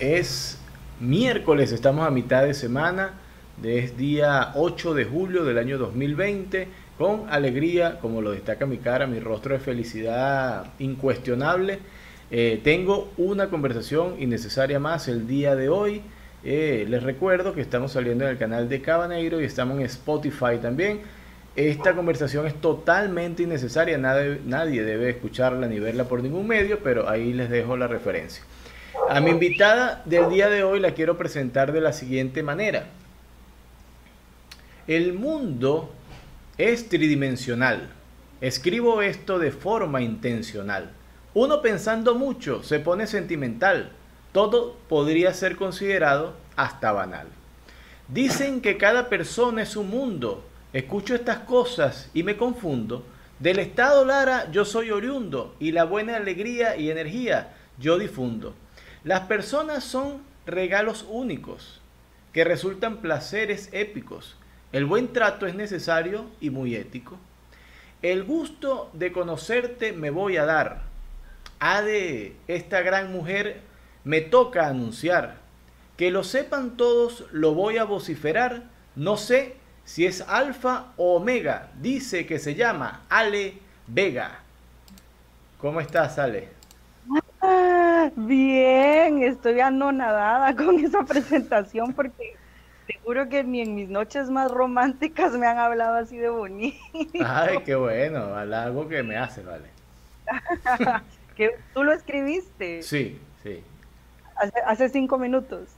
Es miércoles, estamos a mitad de semana, es día 8 de julio del año 2020, con alegría, como lo destaca mi cara, mi rostro de felicidad incuestionable. Eh, tengo una conversación innecesaria más el día de hoy. Eh, les recuerdo que estamos saliendo en el canal de Cabaneiro y estamos en Spotify también. Esta conversación es totalmente innecesaria, nadie, nadie debe escucharla ni verla por ningún medio, pero ahí les dejo la referencia. A mi invitada del día de hoy la quiero presentar de la siguiente manera. El mundo es tridimensional. Escribo esto de forma intencional. Uno pensando mucho se pone sentimental. Todo podría ser considerado hasta banal. Dicen que cada persona es un mundo. Escucho estas cosas y me confundo. Del estado Lara yo soy oriundo y la buena alegría y energía yo difundo. Las personas son regalos únicos que resultan placeres épicos. El buen trato es necesario y muy ético. El gusto de conocerte me voy a dar. Ha de esta gran mujer me toca anunciar. Que lo sepan todos, lo voy a vociferar. No sé si es alfa o omega. Dice que se llama Ale Vega. ¿Cómo estás, Ale? Bien, estoy anonadada con esa presentación porque seguro que ni en mis noches más románticas me han hablado así de bonito. Ay, qué bueno, algo que me hace, vale. ¿Que ¿Tú lo escribiste? Sí, sí. Hace, cinco minutos.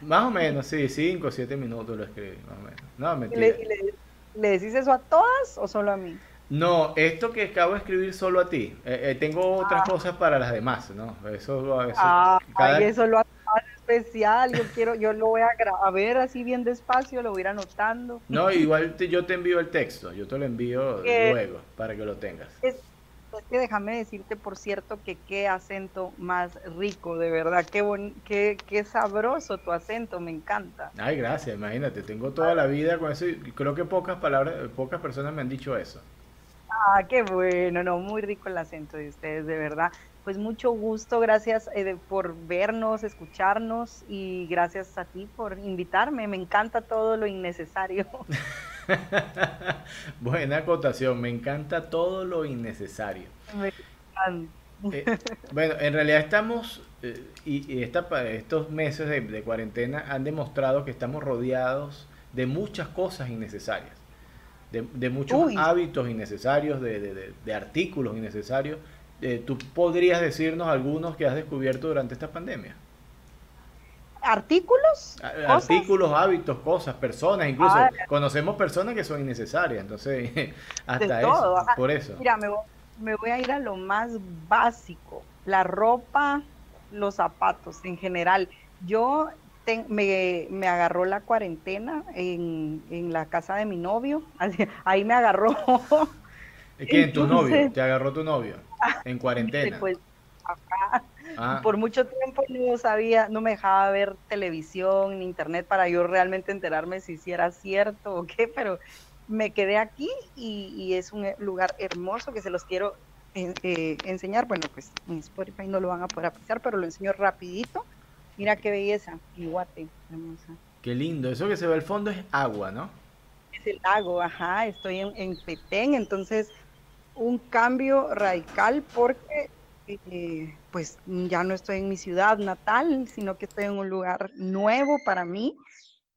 Más o menos, sí, cinco o siete minutos lo escribí, más o menos. No, mentira. ¿Le, le decís eso a todas o solo a mí? No, esto que acabo de escribir solo a ti. Eh, eh, tengo otras ah. cosas para las demás, ¿no? Eso, eso, ah, eso lo hace especial. Yo quiero, yo lo voy a, ver así bien despacio, lo voy a ir anotando. No, igual yo te envío el texto, yo te lo envío luego para que lo tengas. Es, que déjame decirte, por cierto, que qué acento más rico, de verdad, qué, qué, qué sabroso tu acento, me encanta. Ay, gracias, imagínate, tengo toda la vida con eso y creo que pocas palabras, pocas personas me han dicho eso. Ah, qué bueno, no, muy rico el acento de ustedes, de verdad. Pues mucho gusto, gracias eh, por vernos, escucharnos y gracias a ti por invitarme. Me encanta todo lo innecesario. Buena acotación, me encanta todo lo innecesario. Eh, bueno, en realidad estamos, eh, y, estos meses de cuarentena han demostrado que estamos rodeados de muchas cosas innecesarias de, muchos hábitos innecesarios, de, artículos innecesarios. Eh, ¿Tú podrías decirnos algunos que has descubierto durante esta pandemia? ¿Artículos? Artículos, hábitos, cosas, personas, incluso ah, conocemos personas que son innecesarias, entonces hasta eso, por eso. Mira, me me voy a ir a lo más básico, la ropa, los zapatos en general. Yo me, me, agarró la cuarentena en, en, la casa de mi novio, ahí me agarró. ¿Qué? ¿En tu novio? ¿Te agarró tu novio? En cuarentena. Pues, ah. Por mucho tiempo no sabía, no me dejaba ver televisión ni internet para yo realmente enterarme si, si era cierto o qué, pero me quedé aquí y, y es un lugar hermoso que se los quiero eh, eh, enseñar. Bueno, pues en Spotify no lo van a poder apreciar, pero lo enseño rapidito. Mira qué belleza, Iguate, hermosa. Qué lindo, eso que se ve al fondo es agua, ¿no? Es el lago, ajá, estoy en, Petén, entonces un cambio radical porque eh, pues ya no estoy en mi ciudad natal, sino que estoy en un lugar nuevo para mí.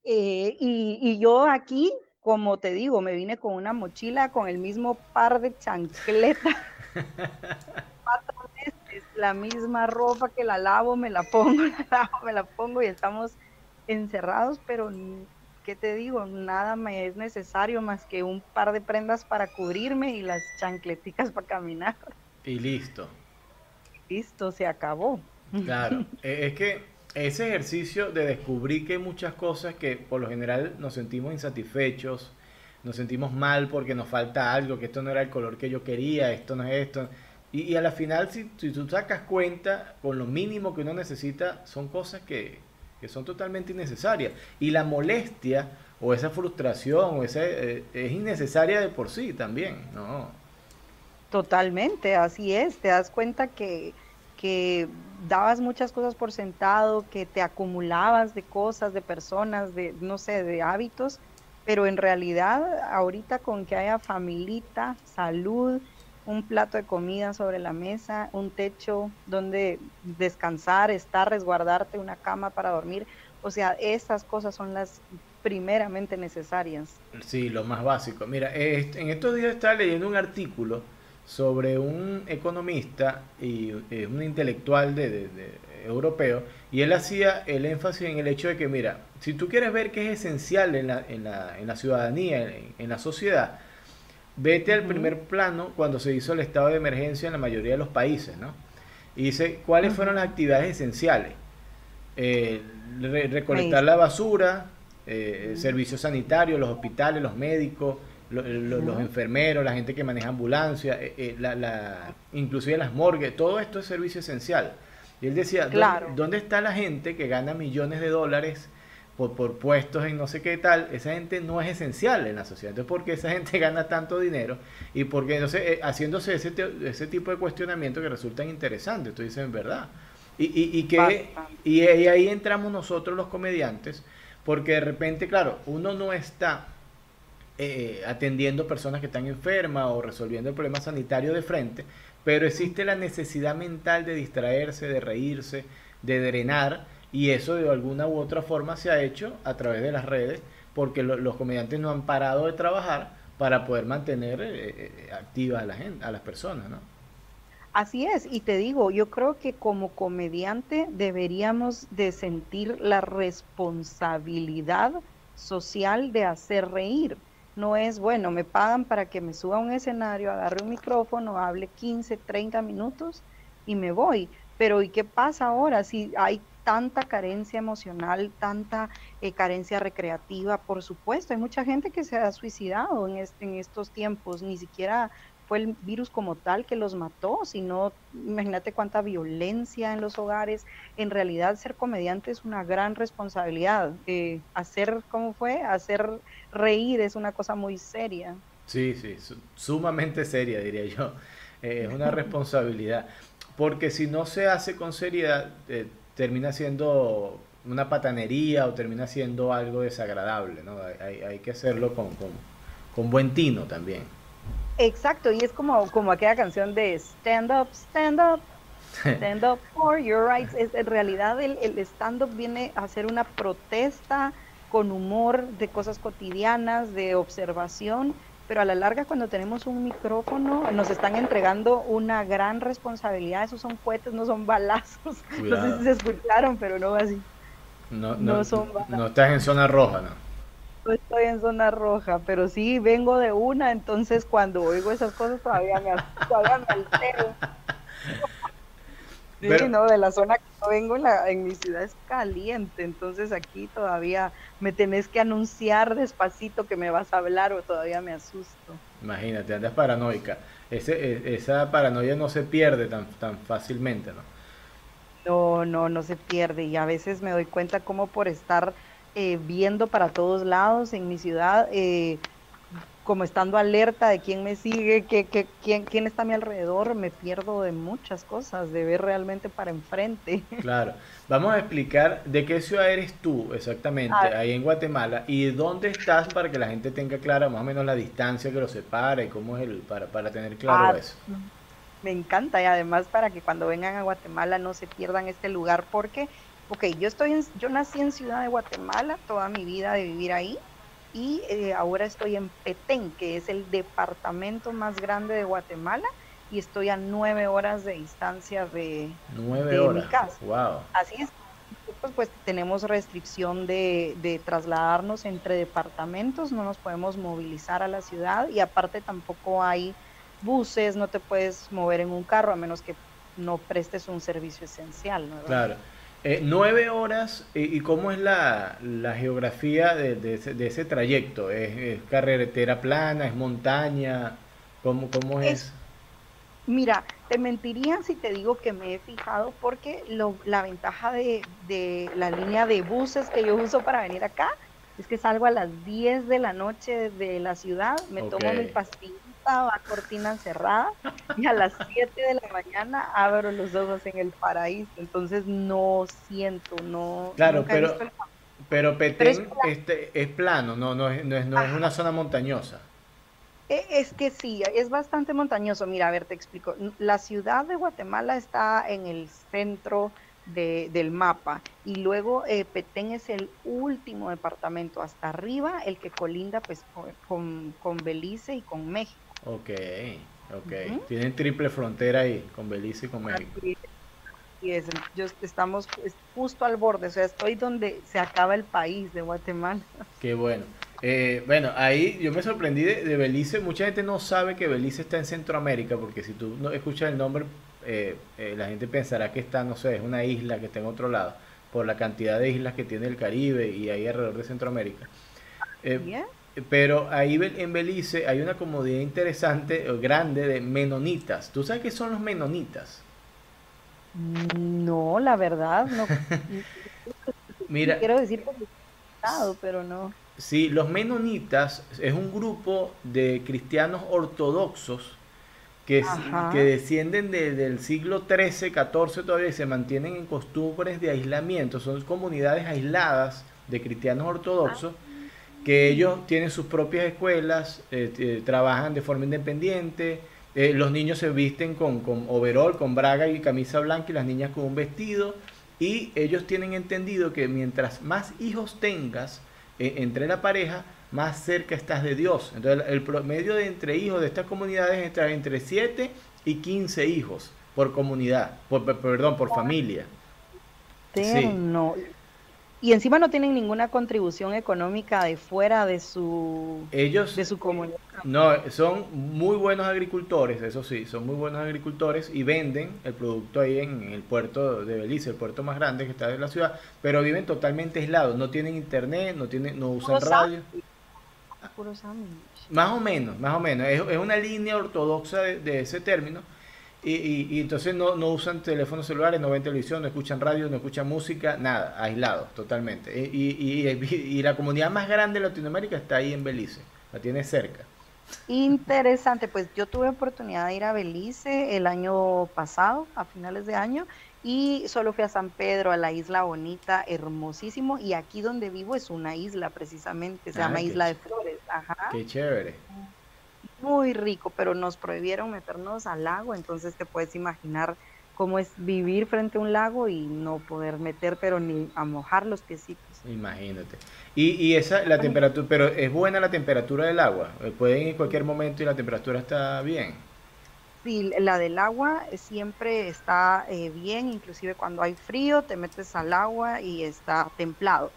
Eh, y, y, yo aquí, como te digo, me vine con una mochila con el mismo par de chancletas. la misma ropa que la lavo, me la pongo, la lavo, me la pongo y estamos encerrados, pero ¿qué te digo? Nada me es necesario más que un par de prendas para cubrirme y las chancleticas para caminar. Y listo. Listo, se acabó. Claro, e, es que ese ejercicio de descubrir que hay muchas cosas que por lo general nos sentimos insatisfechos, nos sentimos mal porque nos falta algo, que esto no era el color que yo quería, esto no es esto. Y, a la final, si, tú sacas cuenta, con lo mínimo que uno necesita, son cosas que, son totalmente innecesarias. Y la molestia o esa frustración o ese, eh, es innecesaria de por sí también, ¿no? Totalmente, así es. Te das cuenta que, que dabas muchas cosas por sentado, que te acumulabas de cosas, de personas, de, no sé, de hábitos, pero en realidad ahorita con que haya familita, salud, un plato de comida sobre la mesa, un techo donde descansar, estar, resguardarte, una cama para dormir, o sea, esas cosas son las primeramente necesarias. Sí, lo más básico. Mira, en estos días estaba leyendo un artículo sobre un economista y eh, un intelectual de, europeo y él hacía el énfasis en el hecho de que, mira, si tú quieres ver qué es esencial en la, en la, en la ciudadanía, en, la sociedad, vete al primer plano cuando se hizo el estado de emergencia en la mayoría de los países, ¿no? Y dice, ¿cuáles fueron las actividades esenciales? Eh, recolectar la basura, eh, servicios sanitarios, los hospitales, los médicos, los enfermeros, la gente que maneja ambulancia, eh, la, la, inclusive las morgues, todo esto es servicio esencial. Y él decía, ¿dónde, está la gente que gana millones de dólares por, por, puestos en no sé qué tal? Esa gente no es esencial en la sociedad. Entonces, ¿por qué esa gente gana tanto dinero? Y porque, entonces, eh, haciéndose ese, ese tipo de cuestionamiento que resultan interesantes, tú dices, en verdad. Y, y, y que, y ahí entramos nosotros los comediantes, porque de repente, claro, uno no está eh, atendiendo personas que están enfermas o resolviendo el problema sanitario de frente, pero existe la necesidad mental de distraerse, de reírse, de drenar, y eso de alguna u otra forma se ha hecho a través de las redes, porque los comediantes no han parado de trabajar para poder mantener eh, eh, activas a, la gente, a las personas, ¿no? Así es, y te digo, yo creo que como comediante deberíamos de sentir la responsabilidad social de hacer reír no es, bueno, me pagan para que me suba a un escenario, agarre un micrófono, hable 15, 30 minutos y me voy. Pero ¿y qué pasa ahora si hay tanta carencia emocional, tanta eh, carencia recreativa? Por supuesto, hay mucha gente que se ha suicidado en, este, en estos tiempos, ni siquiera fue el virus como tal que los mató, sino imagínate cuánta violencia en los hogares. En realidad ser comediante es una gran responsabilidad. Eh, hacer, ¿cómo fue? Hacer reír es una cosa muy seria. Sí, sí, sumamente seria, diría yo. Eh, es una responsabilidad. Porque si no se hace con seriedad, eh, termina siendo una patanería o termina siendo algo desagradable, ¿no? Hay, hay que hacerlo con, con, buen tino también. Exacto, y es como, como aquella canción de Stand Up, Stand Up, Stand Up for Your Rights. Es, en realidad el, el stand-up viene a ser una protesta con humor de cosas cotidianas, de observación, pero a la larga cuando tenemos un micrófono nos están entregando una gran responsabilidad. Esos son cohetes, no son balazos. No sé si se escucharon, pero no así. No, no, son No estás en zona roja, ¿no? no estoy en zona roja, pero sí vengo de una, entonces cuando oigo esas cosas todavía me, todavía me altero. Sí, no, de la zona que yo vengo en, la, en mi ciudad es caliente, entonces aquí todavía me tenés que anunciar despacito que me vas a hablar o todavía me asusto. Imagínate, andas paranoica. Ese, e, esa paranoia no se pierde tan, tan fácilmente, ¿no? No, no, no se pierde y a veces me doy cuenta como por estar eh, viendo para todos lados en mi ciudad, eh, como estando alerta de quién me sigue, qué, qué, quién, quién está a mi alrededor, me pierdo de muchas cosas, de ver realmente para enfrente. Claro, vamos a explicar de qué ciudad eres tú exactamente, ah. ahí en Guatemala, y dónde estás para que la gente tenga clara más o menos la distancia que lo separa y cómo es el, para, para tener claro ah, eso. Me encanta y además para que cuando vengan a Guatemala no se pierdan este lugar porque ok, yo, estoy en, yo nací en Ciudad de Guatemala, toda mi vida de vivir ahí, y eh, ahora estoy en Petén, que es el departamento más grande de Guatemala, y estoy a nueve horas de distancia de, mi casa. Wow. Así es. Pues, pues tenemos restricción de, de trasladarnos entre departamentos, no nos podemos movilizar a la ciudad y aparte tampoco hay buses, no te puedes mover en un carro a menos que no prestes un servicio esencial. ¿no? Claro. Eh, nueve horas, y, cómo es la, geografía de, ese, trayecto? ¿Es, carretera plana? ¿Es montaña? ¿Cómo, cómo es? Mira, te mentiría si te digo que me he fijado porque la ventaja de, la línea de buses que yo uso para venir acá es que salgo a las 10 de la noche de la ciudad, me tomo mi pastilla estaba cortina cerrada y a las 7 de la mañana abro los ojos en el paraíso. Entonces no siento, no. Claro, pero, pero Petén es, este, es plano, no, no, es, no, es, no es una zona montañosa. E, es que sí, es bastante montañoso. Mira, a ver, te explico. La ciudad de Guatemala está en el centro de, del mapa y luego eh, Petén es el último departamento hasta arriba, el que colinda pues con, con Belice y con México. Ok, ok. Tienen triple frontera ahí, con Belice y con México. Y es, yo, estamos justo al borde, o sea, estoy donde se acaba el país de Guatemala. Qué bueno. Eh, bueno, ahí yo me sorprendí de, Belice. Mucha gente no sabe que Belice está en Centroamérica, porque si tú no escuchas el nombre, eh, eh, la gente pensará que está, no sé, es una isla que está en otro lado, por la cantidad de islas que tiene el Caribe y ahí alrededor de Centroamérica. Pero ahí en Belice hay una comodidad interesante, grande, de menonitas. ¿Tú sabes qué son los menonitas? No, la verdad, no. Mira, quiero decir por estado, pero no. Sí, los menonitas es un grupo de cristianos ortodoxos que, que descienden del siglo XIII, XIV todavía y se mantienen en costumbres de aislamiento. Son comunidades aisladas de cristianos ortodoxos que ellos tienen sus propias escuelas, eh, trabajan de forma independiente. Eh, los niños se visten con, con overol, con braga y camisa blanca y las niñas con un vestido. Y ellos tienen entendido que mientras más hijos tengas, entre la pareja, más cerca estás de Dios. Entonces, el promedio de entre hijos de estas comunidades está entre 7 y 15 hijos por comunidad, por, perdón, por familia. Sí. Y encima no tienen ninguna contribución económica de fuera de su ellos de su comunidad. No, son muy buenos agricultores, eso sí, son muy buenos agricultores y venden el producto ahí en, el puerto de Belice, el puerto más grande que está en la ciudad, pero viven totalmente aislados, no tienen internet, no tienen no usan radio. Más o menos, más o menos, es, una línea ortodoxa de ese término y, entonces no, no, usan teléfonos celulares, no ven televisión, no escuchan radio, no escuchan música, nada, aislados totalmente. Y, y, la comunidad más grande de Latinoamérica está ahí en Belice, la tiene cerca. Interesante, pues yo tuve oportunidad de ir a Belice el año pasado, a finales de año, y solo fui a San Pedro, a la isla bonita, hermosísimo, y aquí donde vivo es una isla precisamente, se ah, llama Isla de Flores. Ajá. Qué chévere muy rico, pero nos prohibieron meternos al lago, entonces te puedes imaginar cómo es vivir frente a un lago y no poder meter, pero ni a mojar los piecitos. Imagínate. Y, y esa, la temperatura, pero es buena la temperatura del agua. Eh, pueden ir en cualquier momento y la temperatura está bien. Sí, la del agua siempre está eh, bien, inclusive cuando hay frío te metes al agua y está templado.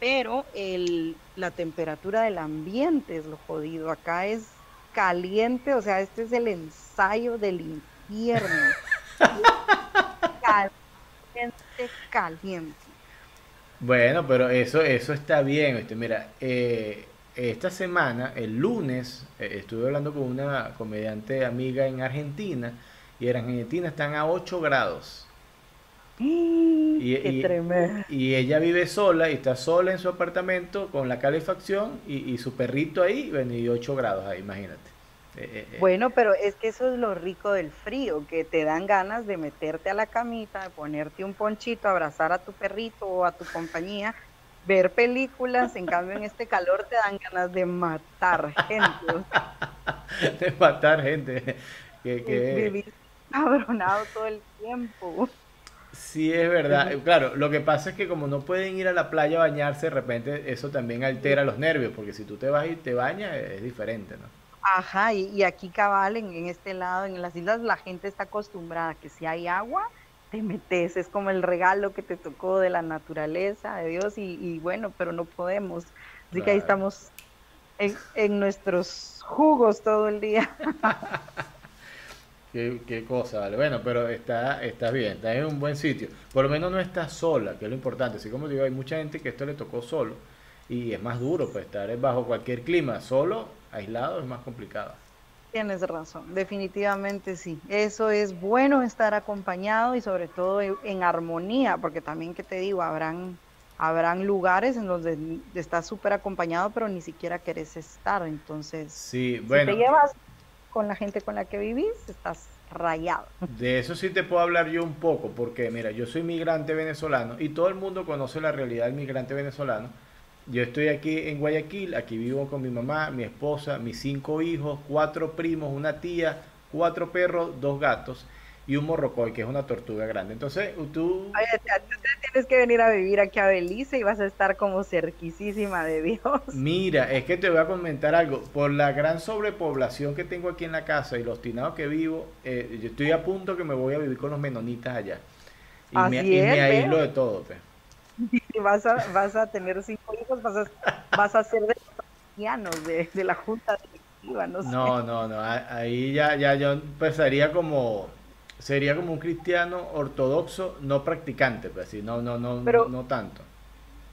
Pero el, la temperatura del ambiente es lo jodido. Acá es caliente, o sea, este es el ensayo del infierno. caliente, caliente. Bueno, pero eso, eso está bien. Este, mira, eh, esta semana, el lunes, eh, estuve hablando con una comediante amiga en Argentina y en Argentina están a 8 grados. Y, y, ella vive sola y está sola en su apartamento con la calefacción y, su perrito ahí, bueno, y 8 grados ahí, imagínate. Eh, eh, eh. Bueno, pero es que eso es lo rico del frío, que te dan ganas de meterte a la camita, de ponerte un ponchito, abrazar a tu perrito o a tu compañía, ver películas, en cambio en este calor te dan ganas de matar gente. de matar gente. Que, que... Vivir cabronado todo el tiempo. Sí, es verdad. Claro, lo que pasa es que como no pueden ir a la playa a bañarse, de repente eso también altera los nervios, porque si tú te vas y te bañas es diferente, ¿no? Ajá, y, aquí cabal, en, este lado, en las islas, la gente está acostumbrada que si hay agua, te metes, es como el regalo que te tocó de la naturaleza, de Dios, y, bueno, pero no podemos. Así que ahí estamos en, en nuestros jugos todo el día. Qué, cosa, vale. Bueno, pero está, está bien, está en un buen sitio. Por lo menos no estás sola, que es lo importante. Así como digo, hay mucha gente que esto le tocó solo y es más duro, pues estar bajo cualquier clima, solo, aislado, es más complicado. Tienes razón, definitivamente sí. Eso es bueno estar acompañado y sobre todo en, armonía, porque también que te digo, habrán, habrán lugares en donde estás súper acompañado, pero ni siquiera querés estar. Entonces, sí, bueno. si te llevas con la gente con la que vivís, estás rayado. De eso sí te puedo hablar yo un poco, porque mira, yo soy migrante venezolano y todo el mundo conoce la realidad del migrante venezolano. Yo estoy aquí en Guayaquil, aquí vivo con mi mamá, mi esposa, mis cinco hijos, cuatro primos, una tía, cuatro perros, dos gatos y un morrocoy, que es una tortuga grande. Entonces, tú... tienes que venir a vivir aquí a Belice y vas a estar como cerquisísima de Dios. Mira, es que te voy a comentar algo. Por la gran sobrepoblación que tengo aquí en la casa y los tinados que vivo, eh, yo estoy a punto que me voy a vivir con los menonitas allá. Y me, aíslo de todo. Pues. Y vas a, vas a tener cinco hijos, vas a, vas a ser de los de, de la junta directiva, no sé. No, no, no, ahí ya, ya yo empezaría como sería como un cristiano ortodoxo no practicante, pues sí, no, no, no, no tanto.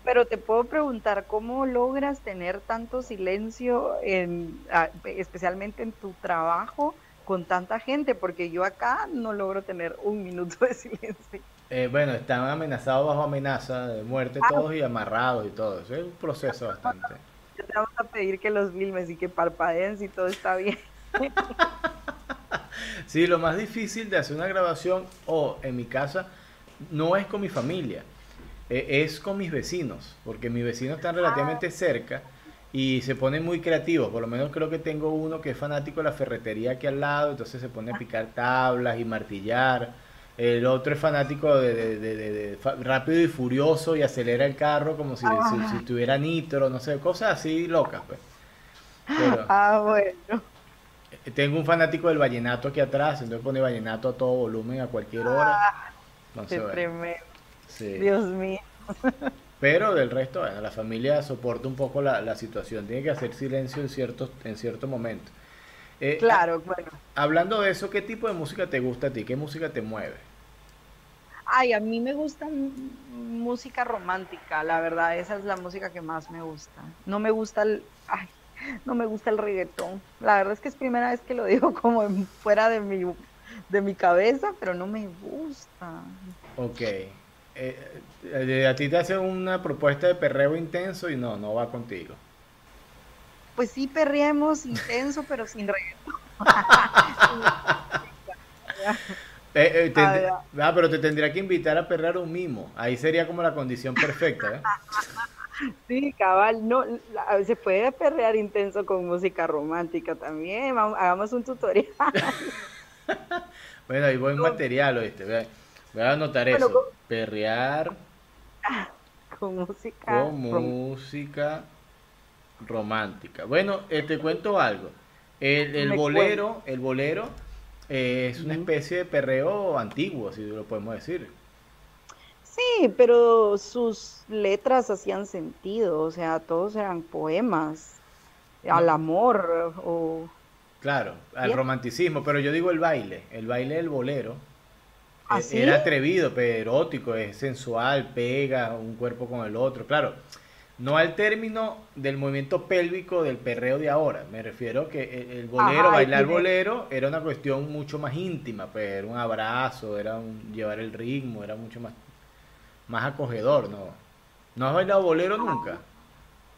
Pero te puedo preguntar, ¿cómo logras tener tanto silencio, en, especialmente en tu trabajo, con tanta gente? Porque yo acá no logro tener un minuto de silencio. Eh, bueno, están amenazados bajo amenaza de muerte ah. todos y amarrados y todo. Eso es un proceso bastante. te vamos a pedir que los filmes y que parpadeen si todo está bien. sí, lo más difícil de hacer una grabación, o en mi casa, no es con mi familia, e, es con mis vecinos, porque mis vecinos están relativamente ah. cerca y se ponen muy creativos. Por lo menos creo que tengo uno que es fanático de la ferretería aquí al lado, entonces se pone a picar tablas y martillar. El otro es fanático de, rápido y furioso y acelera el carro como si, si, tuviera nitro, no sé, cosas así locas, pues. ah, bueno. Tengo un fanático del vallenato aquí atrás, entonces pone vallenato a todo volumen a cualquier hora. Ah, qué tremendo. Dios mío. Pero del resto, bueno, la familia soporta un poco la, situación, tiene que hacer silencio en ciertos en cierto momento. Eh, claro, bueno. Hablando de eso, ¿qué tipo de música te gusta a ti? ¿Qué música te mueve? Ay, a mí me gusta música romántica, la verdad, esa es la música que más me gusta. No me gusta el, ay, no me gusta el reggaetón. La verdad es que es primera vez que lo digo como fuera de mi, de mi cabeza, pero no me gusta. Ok. Eh, eh, a ti te hacen una propuesta de perreo intenso y no, no va contigo. Pues sí, perreemos intenso, pero sin reggaetón. Eh, ah, pero te tendría que invitar a perrear un mimo. Ahí sería como la condición perfecta. Sí, cabal, no, se puede perrear intenso con música romántica también, hagamos un tutorial. bueno, hay buen material, oíste, voy a, anotar eso, perrear con música, con música romántica. Bueno, eh, te cuento algo, el, bolero, el bolero eh, es una especie de perreo antiguo, si lo podemos decir. Sí, pero sus letras hacían sentido, o sea, todos eran poemas al amor o... Claro, al romanticismo, pero yo digo el baile, el baile del bolero. ¿Ah, e-, era atrevido, pero erótico, es sensual, pega un cuerpo con el otro, claro. No al término del movimiento pélvico del perreo de ahora. Me refiero que e-, el, bolero, bailar bolero, era una cuestión mucho más íntima, pero pues, era un abrazo, era un, llevar el ritmo, era mucho más más acogedor, ¿no? ¿No has bailado bolero nunca?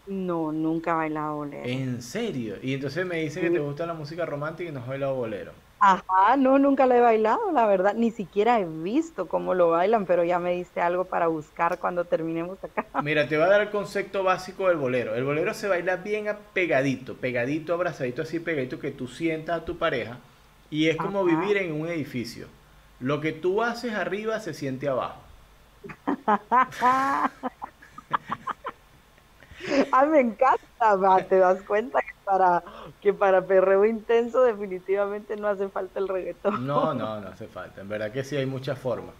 No, nunca he bailado bolero. ¿En serio? Y entonces me dice que te gusta la música romántica y no has bailado bolero. Ajá, no, nunca lo he bailado, la verdad. Ni siquiera he visto cómo lo bailan, pero ya me diste algo para buscar cuando terminemos acá. Mira, te voy a dar el concepto básico del bolero. El bolero se baila bien pegadito, pegadito, abrazadito, así pegadito, que tú sientas a tu pareja. Y es como vivir en un edificio. Lo que tú haces arriba se siente abajo. ah, me encanta, te das cuenta que para, que para perreo intenso definitivamente no hace falta el reggaetón. No, no, no hace falta, en verdad que sí hay muchas formas.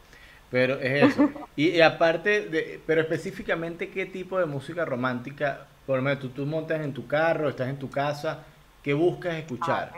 Pero es eso. Y, aparte, de, pero específicamente, ¿qué tipo de música romántica? Por lo menos tú, tú montas en tu carro, estás en tu casa, ¿qué buscas escuchar?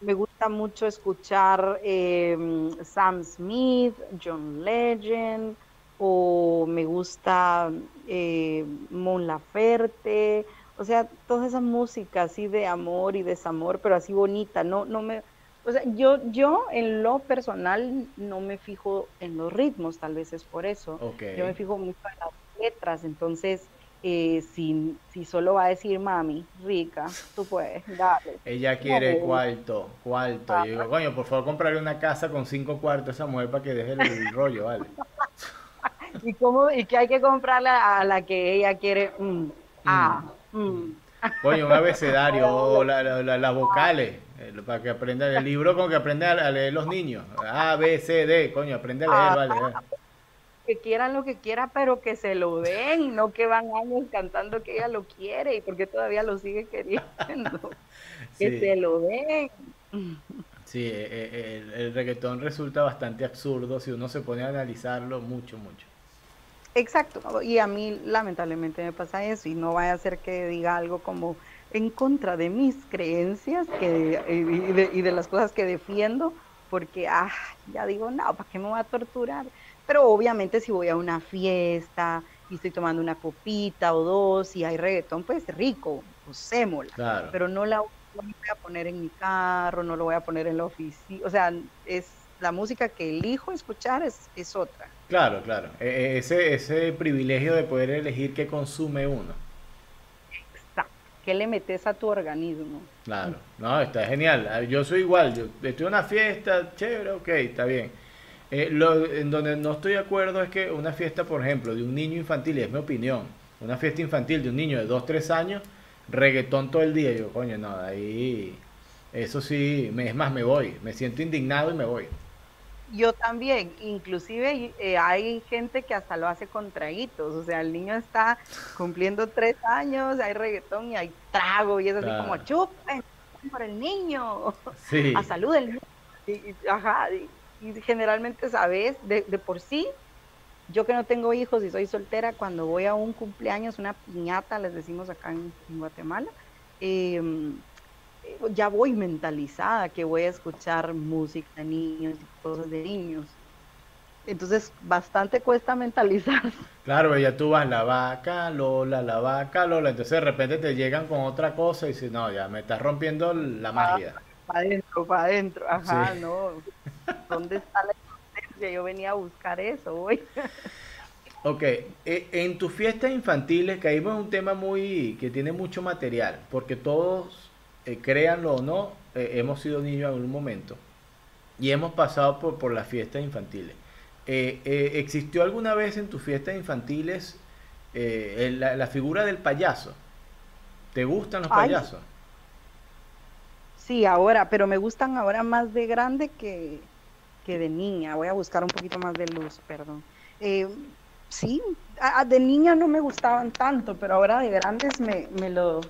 me gusta mucho escuchar eh, Sam Smith, John Legend, o me gusta eh, Mon Laferte, o sea, toda esa música así de amor y desamor, pero así bonita, no, no me, o sea, yo, yo en lo personal no me fijo en los ritmos, tal vez es por eso, yo me fijo mucho en las letras, entonces eh, si, si solo va a decir mami, rica, tú puedes, dale. Ella quiere cuarto, cuarto. Y yo digo, coño, por favor, comprarle una casa con cinco cuartos a esa mujer para que deje el, rollo, ¿vale? ¿Y, cómo, ¿Y qué hay que comprarle a la que ella quiere? Mm, ah, mm. Mm. Coño, un abecedario o las vocales, eh, para que aprenda el libro con que aprenda a leer los niños. A, B, C, D, coño, aprende a leer, vale. Ah, que quieran lo que quiera, pero que se lo den, no que van años cantando que ella lo quiere y porque todavía lo sigue queriendo. Que se lo den. Sí, eh, eh, el, el, reggaetón resulta bastante absurdo si uno se pone a analizarlo mucho, mucho. Exacto, y a mí lamentablemente me pasa eso y no vaya a ser que diga algo como en contra de mis creencias que, y, de, y de las cosas que defiendo, porque ah, ya digo, no, ¿para qué me voy a torturar? Pero obviamente si voy a una fiesta y estoy tomando una copita o dos y hay reggaetón, pues rico, usémosla. Claro. Pero no la voy a poner en mi carro, no lo voy a poner en la oficina. O sea, es la música que elijo escuchar es, es otra. Claro, claro. E, e, ese, ese privilegio de poder elegir qué consume uno. Exacto. ¿Qué le metes a tu organismo? Claro. No, está genial. Yo soy igual. Yo estoy en una fiesta, chévere, ok, está bien eh, lo, en donde no estoy de acuerdo es que una fiesta, por ejemplo, de un niño infantil, y es mi opinión, una fiesta infantil de un niño de 2, 3 años, reggaetón todo el día, yo, coño, no, ahí, eso sí, me, es más, me voy, me siento indignado y me voy. Yo también, inclusive eh, hay gente que hasta lo hace con traguitos, o sea, el niño está cumpliendo tres años, hay reggaetón y hay trago, y es así como, chupen por el niño, a salud del niño. Y, ajá, y generalmente sabes, de, de por sí, yo que no tengo hijos y soy soltera, cuando voy a un cumpleaños, una piñata, les decimos acá en, Guatemala, em, ya voy mentalizada que voy a escuchar música de niños y cosas de niños. Entonces, bastante cuesta mentalizar. Claro, ya tú vas la vaca, Lola, la vaca, Lola. Entonces, de repente te llegan con otra cosa y dices, no, ya me estás rompiendo la magia. Para adentro, para adentro. Ajá, no. ¿Dónde está la inocencia? Yo venía a buscar eso hoy. Ok, e, en tus fiestas infantiles caímos en un tema muy que tiene mucho material, porque todos, eh, créanlo o no, eh, hemos sido niños en algún momento y hemos pasado por, por las fiestas infantiles. Eh, ¿Existió alguna vez en tus fiestas infantiles la, figura del payaso? ¿Te gustan los payasos? Sí, ahora, pero me gustan ahora más de grande que, que de niña. Voy a buscar un poquito más de luz, perdón. Eh, sí, de niña no me gustaban tanto, pero ahora de grandes me, me, lo,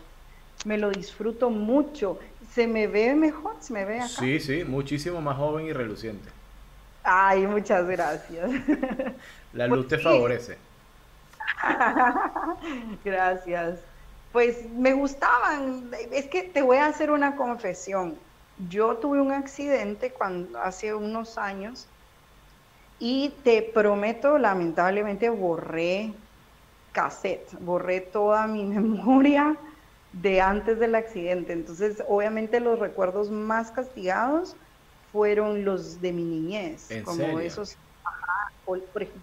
me lo disfruto mucho. ¿Se me ve mejor? ¿Se me ve acá? Sí, sí, muchísimo más joven y reluciente. Ay, muchas gracias. La luz te favorece. gracias. Pues me gustaban. Es que te voy a hacer una confesión. Yo tuve un accidente cuando hace unos años y te prometo, lamentablemente borré cassette, borré toda mi memoria de antes del accidente. Entonces, obviamente los recuerdos más castigados fueron los de mi niñez, como esos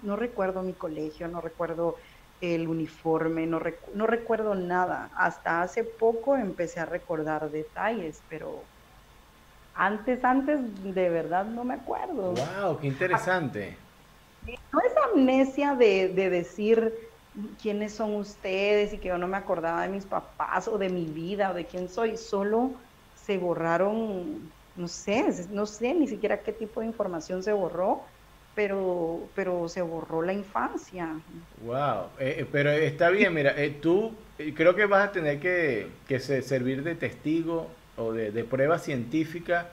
no recuerdo mi colegio, no recuerdo el uniforme, no, no recuerdo nada. Hasta hace poco empecé a recordar detalles, pero antes, antes, de verdad no me acuerdo. ¡Wow! ¡Qué interesante! No es amnesia de, de decir quiénes son ustedes y que yo no me acordaba de mis papás o de mi vida o de quién soy, solo se borraron, no sé, no sé ni siquiera qué tipo de información se borró, pero, pero se borró la infancia. Wow, eh, eh, pero está bien, mira, eh, tú creo que vas a tener que, que servir de testigo o de, prueba científica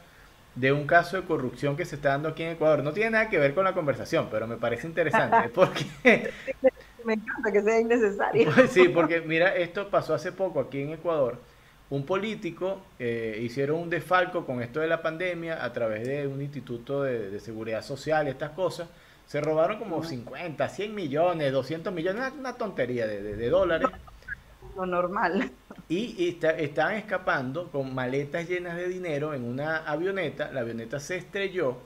de un caso de corrupción que se está dando aquí en Ecuador. No tiene nada que ver con la conversación, pero me parece interesante porque... me encanta que sea innecesario. sí, porque mira, esto pasó hace poco aquí en Ecuador. Un político eh, hicieron un desfalco con esto de la pandemia a través de un instituto de, seguridad social y estas cosas. Se robaron como 50, 100 millones, 200 millones, una, tontería de dólares lo normal. Y estaban escapando con maletas llenas de dinero en una avioneta, la avioneta se estrelló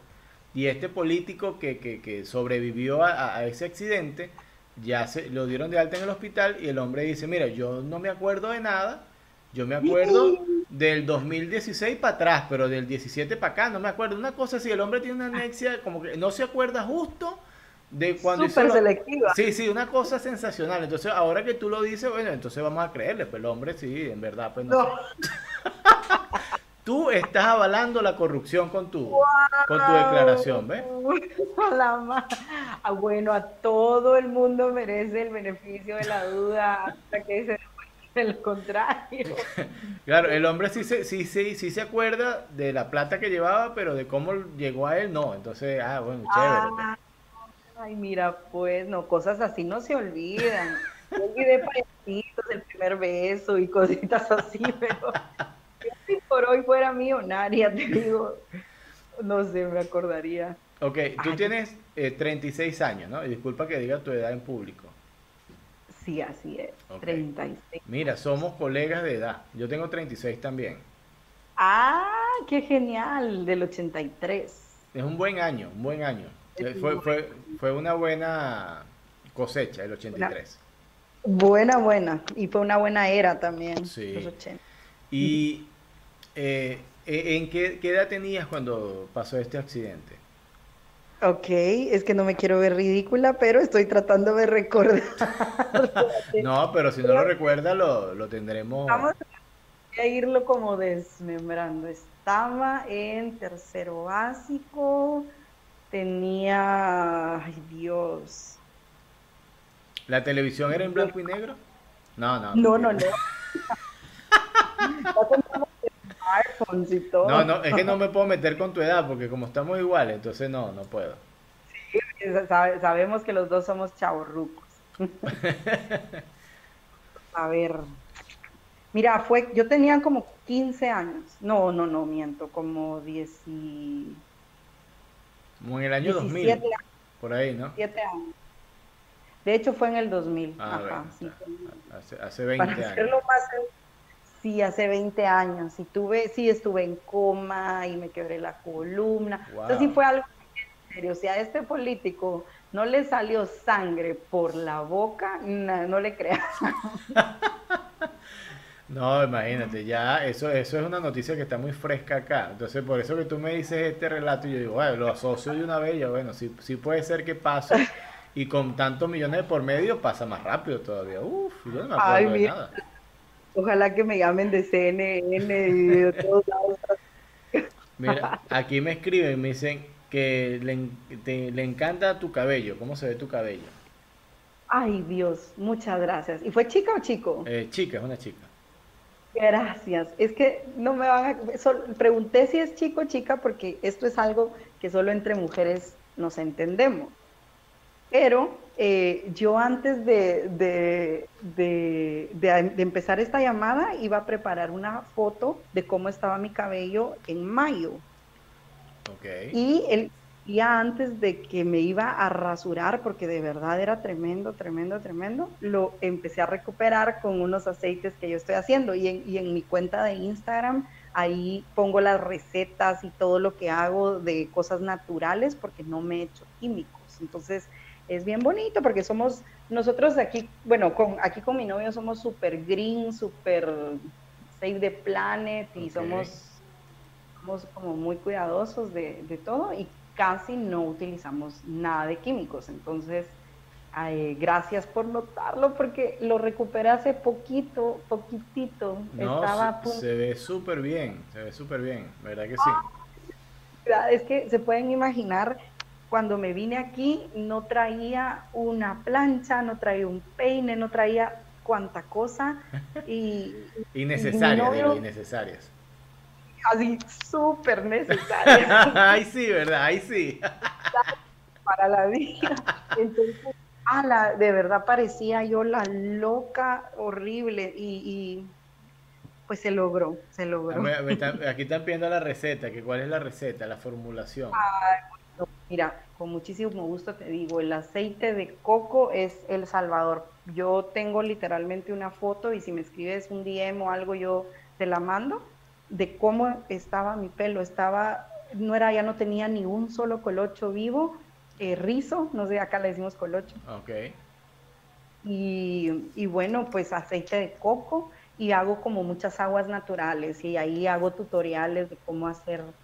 y este político que, que, sobrevivió a, ese accidente ya se lo dieron de alta en el hospital y el hombre dice, mira, yo no me acuerdo de nada, yo me acuerdo del 2016 para atrás, pero del 17 para acá, no me acuerdo. Una cosa si el hombre tiene una anexia, como que no se acuerda justo de cuando Súper selectiva. Sí, sí, una cosa sensacional. Entonces, ahora que tú lo dices, bueno, entonces vamos a creerle, pues el hombre sí, en verdad, pues no. tú estás avalando la corrupción con tu, con tu declaración, ¿ves? Ah, bueno, a todo el mundo merece el beneficio de la duda hasta que se el contrario. Claro, el hombre sí se, sí, sí, sí se acuerda de la plata que llevaba, pero de cómo llegó a él, no. Entonces, ah, bueno, chévere. Pues. Ah, ay, mira, pues, no, cosas así no se olvidan. Yo olvidé el primer beso y cositas así, pero por hoy fuera millonaria, te digo, no sé, me acordaría. Ok, tú tienes 36 eh, años, ¿no? Y disculpa que diga tu edad en público. Sí, así es. 36. Mira, somos colegas de edad. Yo tengo 36 también. Ah, qué genial, del 83. Es un buen año, un buen año. Fue, fue, fue, una buena cosecha el 83. buena, buena. Y fue una buena era también. Sí. Los 80. ¿Y eh, e, en qué, qué edad tenías cuando pasó este accidente? Ok, es que no me quiero ver ridícula, pero estoy tratando de recordar. no, pero si no lo recuerda, lo, lo tendremos. Vamos a irlo como desmembrando. Estaba en tercero básico, tenía. Ay, Dios. ¿La televisión era en blanco y negro? No, no. No, no, no. No, no, es que no me puedo meter con tu edad porque como estamos iguales, entonces no, no puedo. Sí, sabemos que los dos somos chavorrucos. A ver. Mira, fue, yo tenía como 15 años. No, no, no, miento, como 10 Como en el año 2000. Por ahí, ¿no? 7 años. De hecho, fue en el 2000. Ah, Ajá, sí, hace, hace 20 Para años. Hacerlo más Sí, hace 20 años. Y tuve, sí, estuve en coma y me quebré la columna. Entonces sí fue algo serio. Si a este político no le salió sangre por la boca, no, le creas. No, imagínate, ya eso, eso es una noticia que está muy fresca acá. Entonces, por eso que tú me dices este relato, y yo digo, bueno, lo asocio de una vez, y bueno, sí, sí puede ser que pase. Y con tantos millones de por medio pasa más rápido todavía. Uf, yo no me acuerdo de nada. Ojalá que me llamen de CNN y de todos lados. Mira, aquí me escriben, me dicen que le, le encanta tu cabello. ¿Cómo se ve tu cabello? Ay, Dios, muchas gracias. ¿Y fue chica o chico? Eh, chica, es una chica. Gracias. Es que no me van a... pregunté si es chico o chica porque esto es algo que solo entre mujeres nos entendemos. Pero eh, yo antes de, empezar esta llamada iba a preparar una foto de cómo estaba mi cabello en mayo. Y el día antes de que me iba a rasurar, porque de verdad era tremendo, tremendo, tremendo, lo empecé a recuperar con unos aceites que yo estoy haciendo. Y en, y en mi cuenta de Instagram, ahí pongo las recetas y todo lo que hago de cosas naturales, porque no me he hecho químicos. Entonces, es bien bonito porque somos, nosotros aquí, bueno, con, aquí con mi novio somos súper green, súper save the planet y somos, somos como muy cuidadosos de, todo y casi no utilizamos nada de químicos. Entonces, gracias por notarlo porque lo recuperé hace poquito, poquitito. Estaba se, ve súper bien, se ve súper bien, ¿verdad que sí? Ah, es que se pueden imaginar cuando me vine aquí no traía una plancha, no traía un peine, no traía cuanta cosa y innecesarias, digo, innecesarias. Así súper necesarias. Ay sí, ¿verdad? Ay sí. Para la vida. Entonces, ala, de verdad parecía yo la loca horrible y, pues se logró, se logró. aquí están pidiendo la receta, que cuál es la receta, la formulación. Mira, con muchísimo gusto te digo, el aceite de coco es El Salvador. Yo tengo literalmente una foto y si me escribes un DM o algo yo te la mando de cómo estaba mi pelo. Estaba, no era, ya no tenía ni un solo colocho vivo, eh, rizo, no sé, acá le decimos colocho. Ok. y, y bueno, pues aceite de coco y hago como muchas aguas naturales y ahí hago tutoriales de cómo hacer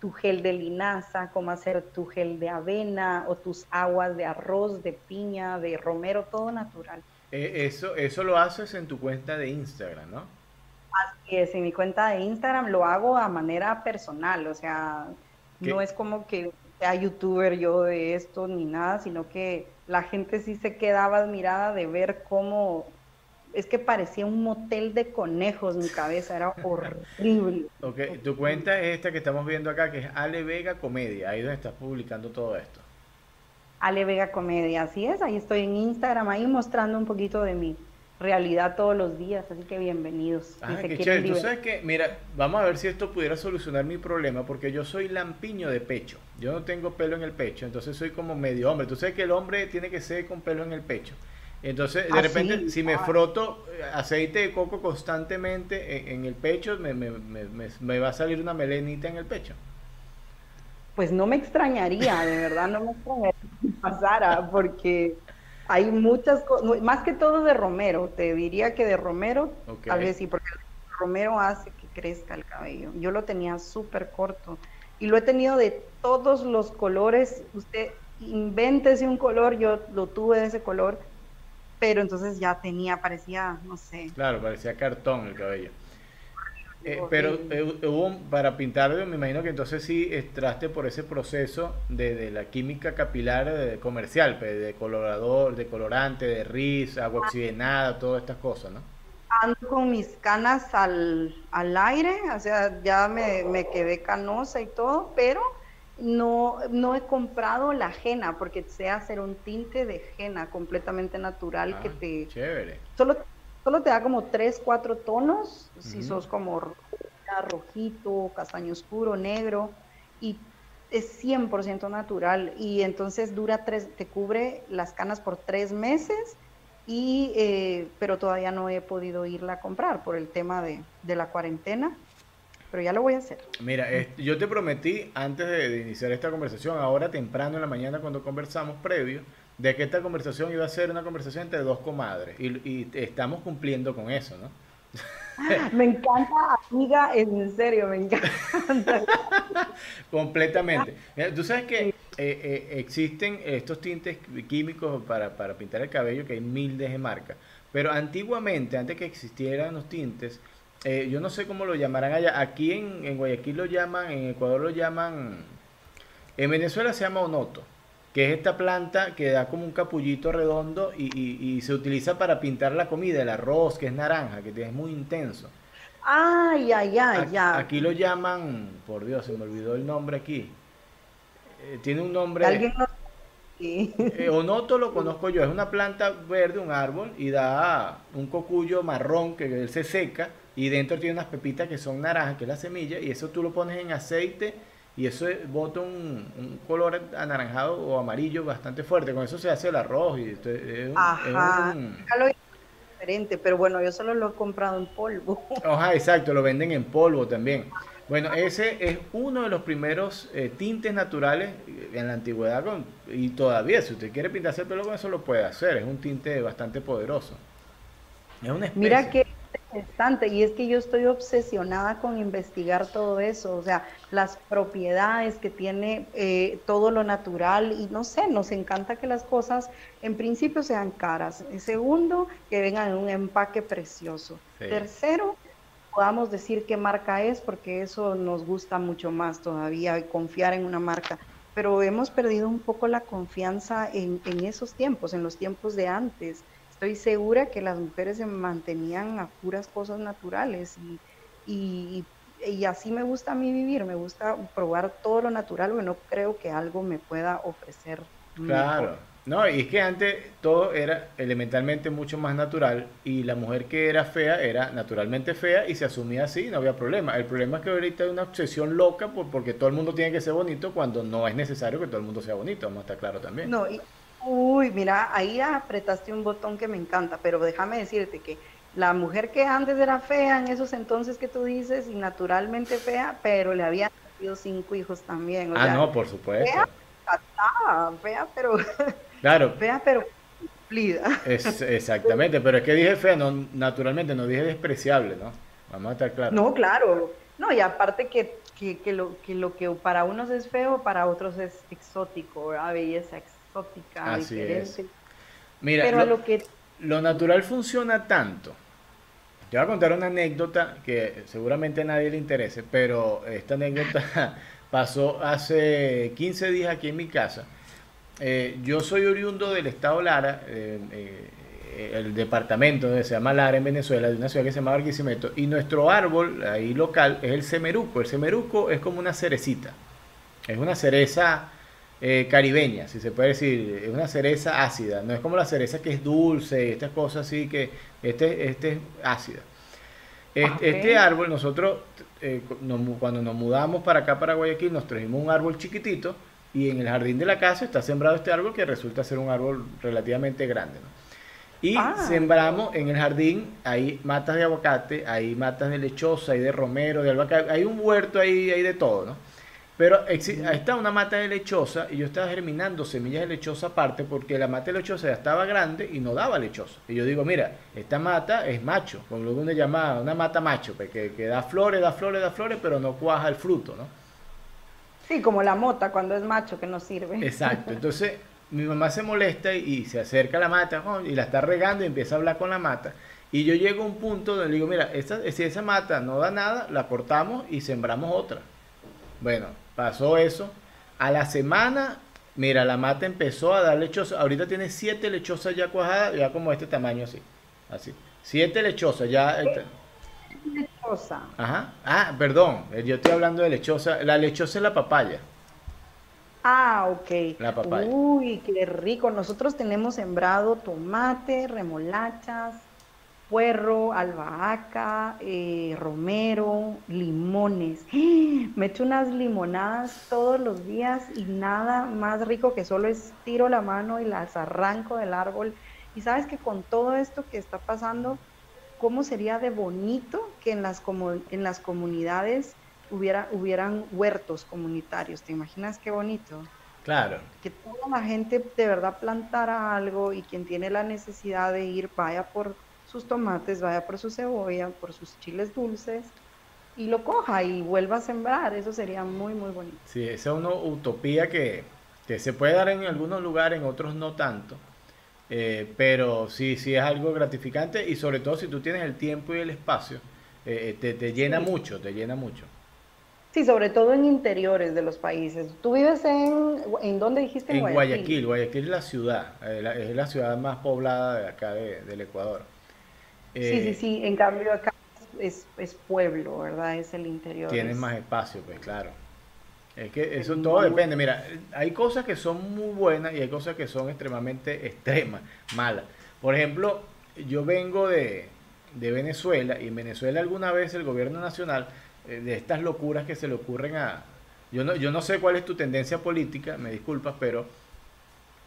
tu gel de linaza, cómo hacer tu gel de avena o tus aguas de arroz, de piña, de romero, todo natural. Eh, eso, eso lo haces en tu cuenta de Instagram, ¿no? Así es, en mi cuenta de Instagram lo hago a manera personal, o sea, no es como que sea youtuber yo de esto ni nada, sino que la gente sí se quedaba admirada de ver cómo es que parecía un motel de conejos mi cabeza, era horrible. Ok, tu cuenta es esta que estamos viendo acá, que es Ale Vega Comedia, ahí donde estás publicando todo esto. Ale Vega Comedia, así es, ahí estoy en Instagram, ahí mostrando un poquito de mi realidad todos los días, así que bienvenidos. Ah, qué chévere. Tú sabes que, mira, vamos a ver si esto pudiera solucionar mi problema, porque yo soy lampiño de pecho, yo no tengo pelo en el pecho, entonces soy como medio hombre. Tú sabes que el hombre tiene que ser con pelo en el pecho. Entonces, de ah, repente, si me ah. froto eh, aceite de coco constantemente en, el pecho, me, me, me, me, va a salir una melenita en el pecho. Pues no me extrañaría, de verdad no me extrañaría que pasara, porque hay muchas cosas, más que todo de romero, te diría que de romero, tal vez sí, porque romero hace que crezca el cabello. Yo lo tenía súper corto y lo he tenido de todos los colores. Usted invéntese un color, yo lo tuve de ese color pero entonces ya tenía, parecía, no sé. Claro, parecía cartón el cabello. Eh, pero eh, hubo para pintarlo, me imagino que entonces sí entraste por ese proceso de, la química capilar de, comercial, pues, de colorador, de colorante, de riz, agua oxigenada, todas estas cosas, ¿no? Ando con mis canas al, al aire, o sea, ya me, me quedé canosa y todo, pero no, no he comprado la henna porque sé hacer un tinte de henna completamente natural que ah, te... Chévere. Solo, solo te da como tres, cuatro tonos, si sos como rojito, castaño oscuro, negro, y es 100% natural. Y entonces dura tres, te cubre las canas por tres meses y eh, pero todavía no he podido irla a comprar por el tema de, de la cuarentena pero ya lo voy a hacer. Mira, yo te prometí antes de, iniciar esta conversación, ahora temprano en la mañana cuando conversamos previo, de que esta conversación iba a ser una conversación entre dos comadres y, estamos cumpliendo con eso, ¿no? Me encanta, amiga, en serio, me encanta. Completamente. tú sabes que eh, eh, existen estos tintes químicos para, para pintar el cabello, que hay miles de marcas, pero antiguamente, antes que existieran los tintes, eh, yo no sé cómo lo llamarán allá. Aquí en, Guayaquil lo llaman, en Ecuador lo llaman. En Venezuela se llama onoto, que es esta planta que da como un capullito redondo y, se utiliza para pintar la comida, el arroz, que es naranja, que es muy intenso. Ay, ay, ay, ya. Aquí lo llaman, por Dios, se me olvidó el nombre aquí. Eh, tiene un nombre. ¿Alguien eh, onoto lo conozco yo, es una planta verde, un árbol, y da un cocuyo marrón que él se seca y dentro tiene unas pepitas que son naranjas, que es la semilla, y eso tú lo pones en aceite y eso bota un, color anaranjado o amarillo bastante fuerte. Con eso se hace el arroz y es Ajá. diferente, pero bueno, yo solo lo he comprado en polvo. Ajá, exacto, lo venden en polvo también. Bueno, ese es uno de los primeros eh, tintes naturales en la antigüedad y todavía, si usted quiere pintarse el pelo con eso, lo puede hacer. Es un tinte bastante poderoso. Es una especie. Mira que y es que yo estoy obsesionada con investigar todo eso, o sea, las propiedades que tiene eh, todo lo natural y no sé, nos encanta que las cosas en principio sean caras. segundo, que vengan en un empaque precioso. Tercero, podamos decir qué marca es porque eso nos gusta mucho más todavía, confiar en una marca. Pero hemos perdido un poco la confianza en, en esos tiempos, en los tiempos de antes estoy segura que las mujeres se mantenían a puras cosas naturales y, y, así me gusta a mí vivir, me gusta probar todo lo natural, porque no creo que algo me pueda ofrecer. Claro, no, y es que antes todo era elementalmente mucho más natural y la mujer que era fea era naturalmente fea y se asumía así, no había problema. El problema es que ahorita hay una obsesión loca por, porque todo el mundo tiene que ser bonito cuando no es necesario que todo el mundo sea bonito, vamos a estar claro también. No, y, Uy, mira, ahí apretaste un botón que me encanta, pero déjame decirte que la mujer que antes era fea en esos entonces que tú dices, y naturalmente fea, pero le había nacido cinco hijos también. ah, no, por supuesto. Fea, fea, pero. Claro. Fea, pero. cumplida. Es, exactamente, pero es que dije fea, no, naturalmente no dije despreciable, ¿no? Vamos a estar claros. No, claro. No, y aparte que, que, lo, que lo que para unos es feo, para otros es exótico, ¿verdad? Belleza exótica, Así diferente. Es. Mira, pero lo, que... lo natural funciona tanto. Te voy a contar una anécdota que seguramente a nadie le interese, pero esta anécdota pasó hace 15 días aquí en mi casa. Eh, yo soy oriundo del estado Lara, eh, eh, el departamento donde se llama Lara en Venezuela, de una ciudad que se llama Barquisimeto, y nuestro árbol ahí local es el semeruco. El semeruco es como una cerecita, es una cereza caribeña, si se puede decir, es una cereza ácida, no es como la cereza que es dulce, estas cosas así que este, este es ácida. Este, árbol, nosotros cuando nos mudamos para acá, para Guayaquil, nos trajimos un árbol chiquitito y en el jardín de la casa está sembrado este árbol que resulta ser un árbol relativamente grande. Y ah. sembramos en el jardín, hay matas de aguacate, hay matas de lechosa, hay de romero, de albahaca, hay un huerto ahí, hay de todo, ¿no? Pero está una mata de lechosa y yo estaba germinando semillas de lechosa aparte porque la mata de lechosa ya estaba grande y no daba lechosa. Y yo digo, mira, esta mata es macho, como lo que uno llama una mata macho, pues, que, que da flores, da flores, da flores, pero no cuaja el fruto, ¿no? Sí, como la mota cuando es macho que no sirve. Exacto, entonces mi mamá se molesta y, se acerca a la mata y la está regando y empieza a hablar con la mata. Y yo llego a un punto donde le digo, mira, si esa mata no da nada, la cortamos y sembramos otra. Bueno, pasó eso. A la semana, mira, la mata empezó a dar lechosas. Ahorita tiene siete lechosas ya cuajadas, ya como este tamaño así. Así. Siete lechosas ya. Lechosa. Ajá. Ah, perdón, eh, yo estoy hablando de lechosa. La lechosa es la papaya. Ah, ok. La papaya. Uy, qué rico. Nosotros tenemos sembrado tomate, remolachas, puerro, albahaca, eh, romero, limones. Me echo unas limonadas todos los días y nada más rico que solo estiro la mano y las arranco del árbol. Y sabes que con todo esto que está pasando, cómo sería de bonito que en las, en las comunidades hubiera, hubieran huertos comunitarios. ¿Te imaginas qué bonito? Claro. Que toda la gente de verdad plantara algo y quien tiene la necesidad de ir vaya por sus tomates, vaya por su cebolla, por sus chiles dulces y lo coja y vuelva a sembrar. Eso sería muy, muy bonito. Sí, esa es una utopía que, que se puede dar en algunos lugares, en otros no tanto. Eh, pero sí, sí es algo gratificante y sobre todo si tú tienes el tiempo y el espacio, eh, eh, te, llena mucho, te llena mucho. Sí, sobre todo en interiores de los países. ¿Tú vives en, en dónde dijiste? En, Guayaquil. Guayaquil. es la ciudad, es la ciudad más poblada de acá del Ecuador. Sí, sí, sí, en cambio acá es, es pueblo, ¿verdad? Es el interior. Tienes más espacio, pues claro. Es que eso todo depende. Mira, hay cosas que son muy buenas y hay cosas que son extremadamente extremas, malas. Por ejemplo, yo vengo de, Venezuela y en Venezuela alguna vez el gobierno nacional, eh, de estas locuras que se le ocurren a... Yo no, yo no sé cuál es tu tendencia política, me disculpas, pero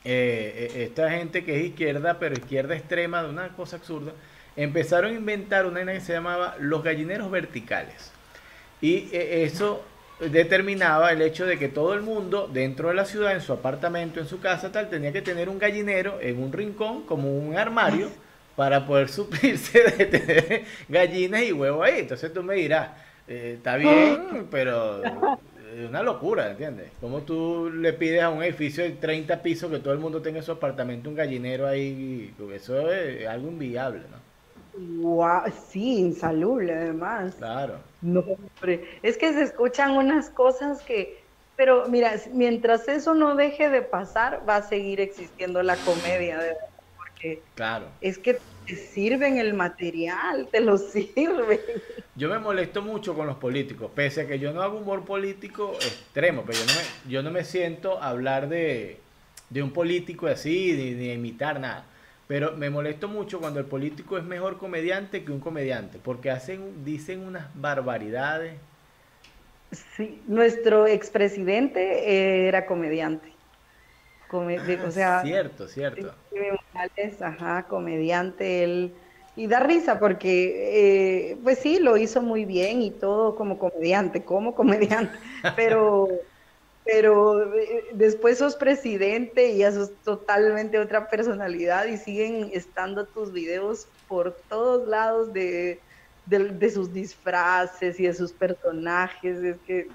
eh, eh, esta gente que es izquierda, pero izquierda extrema, de una cosa absurda, empezaron a inventar una que se llamaba los gallineros verticales. Y eso determinaba el hecho de que todo el mundo dentro de la ciudad, en su apartamento, en su casa, tal, tenía que tener un gallinero en un rincón, como un armario, para poder suplirse de tener gallinas y huevos ahí. Entonces tú me dirás, eh, está bien, pero es una locura, ¿entiendes? Como tú le pides a un edificio de 30 pisos que todo el mundo tenga en su apartamento un gallinero ahí? Eso es algo inviable, ¿no? Sí, insalubre además. Claro. No, es que se escuchan unas cosas que, pero mira, mientras eso no deje de pasar, va a seguir existiendo la comedia, de porque claro. es que te sirven el material, te lo sirven. Yo me molesto mucho con los políticos, pese a que yo no hago humor político extremo, pero yo no me, yo no me siento a hablar de, de un político así, ni, ni imitar nada. Pero me molesto mucho cuando el político es mejor comediante que un comediante, porque hacen, dicen unas barbaridades. Sí, nuestro expresidente era comediante. o ah, sea, cierto, cierto. ajá, comediante, él. Y da risa porque, eh, pues sí, lo hizo muy bien y todo como comediante, como comediante, pero pero eh, después sos presidente y ya sos totalmente otra personalidad y siguen estando tus videos por todos lados de, sus disfraces y de sus personajes. Es que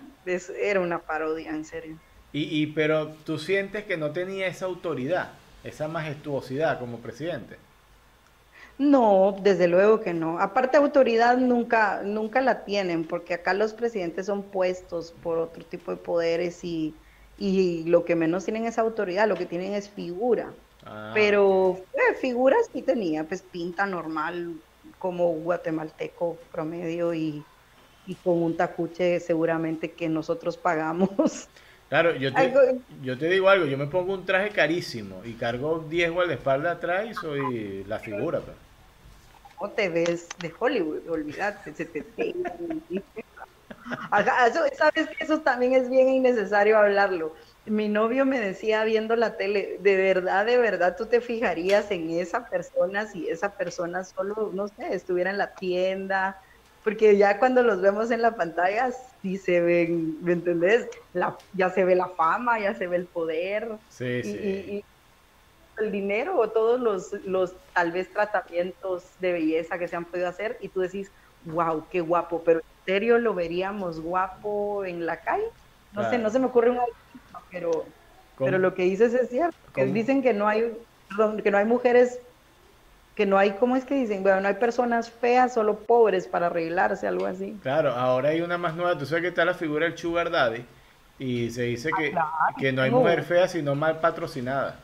era una parodia, en serio. Y, y, pero tú sientes que no tenía esa autoridad, esa majestuosidad como presidente. No, desde luego que no. Aparte, autoridad nunca, nunca la tienen, porque acá los presidentes son puestos por otro tipo de poderes y, y lo que menos tienen es autoridad, lo que tienen es figura. Ah, Pero eh, figuras sí tenía, pues pinta normal, como guatemalteco promedio y, y con un tacuche seguramente que nosotros pagamos. Claro, yo te, yo te digo algo, yo me pongo un traje carísimo y cargo 10 espalda atrás y soy la figura. Pues no te ves de Hollywood, olvídate, se te Sabes que eso también es bien innecesario hablarlo. Mi novio me decía viendo la tele, de verdad, de verdad, tú te fijarías en esa persona si esa persona solo, no sé, estuviera en la tienda, porque ya cuando los vemos en la pantalla, sí se ven, ¿me entendés? La, ya se ve la fama, ya se ve el poder. Sí, sí el dinero o todos los, los tal vez tratamientos de belleza que se han podido hacer y tú decís, wow, qué guapo, pero en serio lo veríamos guapo en la calle. No sé, no se me ocurre un pero, pero lo que dices es cierto. Que dicen que no hay que no hay mujeres que no hay, ¿cómo es que dicen? Bueno, no hay personas feas, solo pobres para arreglarse, algo así. Claro, ahora hay una más nueva, tú sabes que está la figura del Sugar Daddy y se dice que, ah, que no hay mujer fea sino mal patrocinada.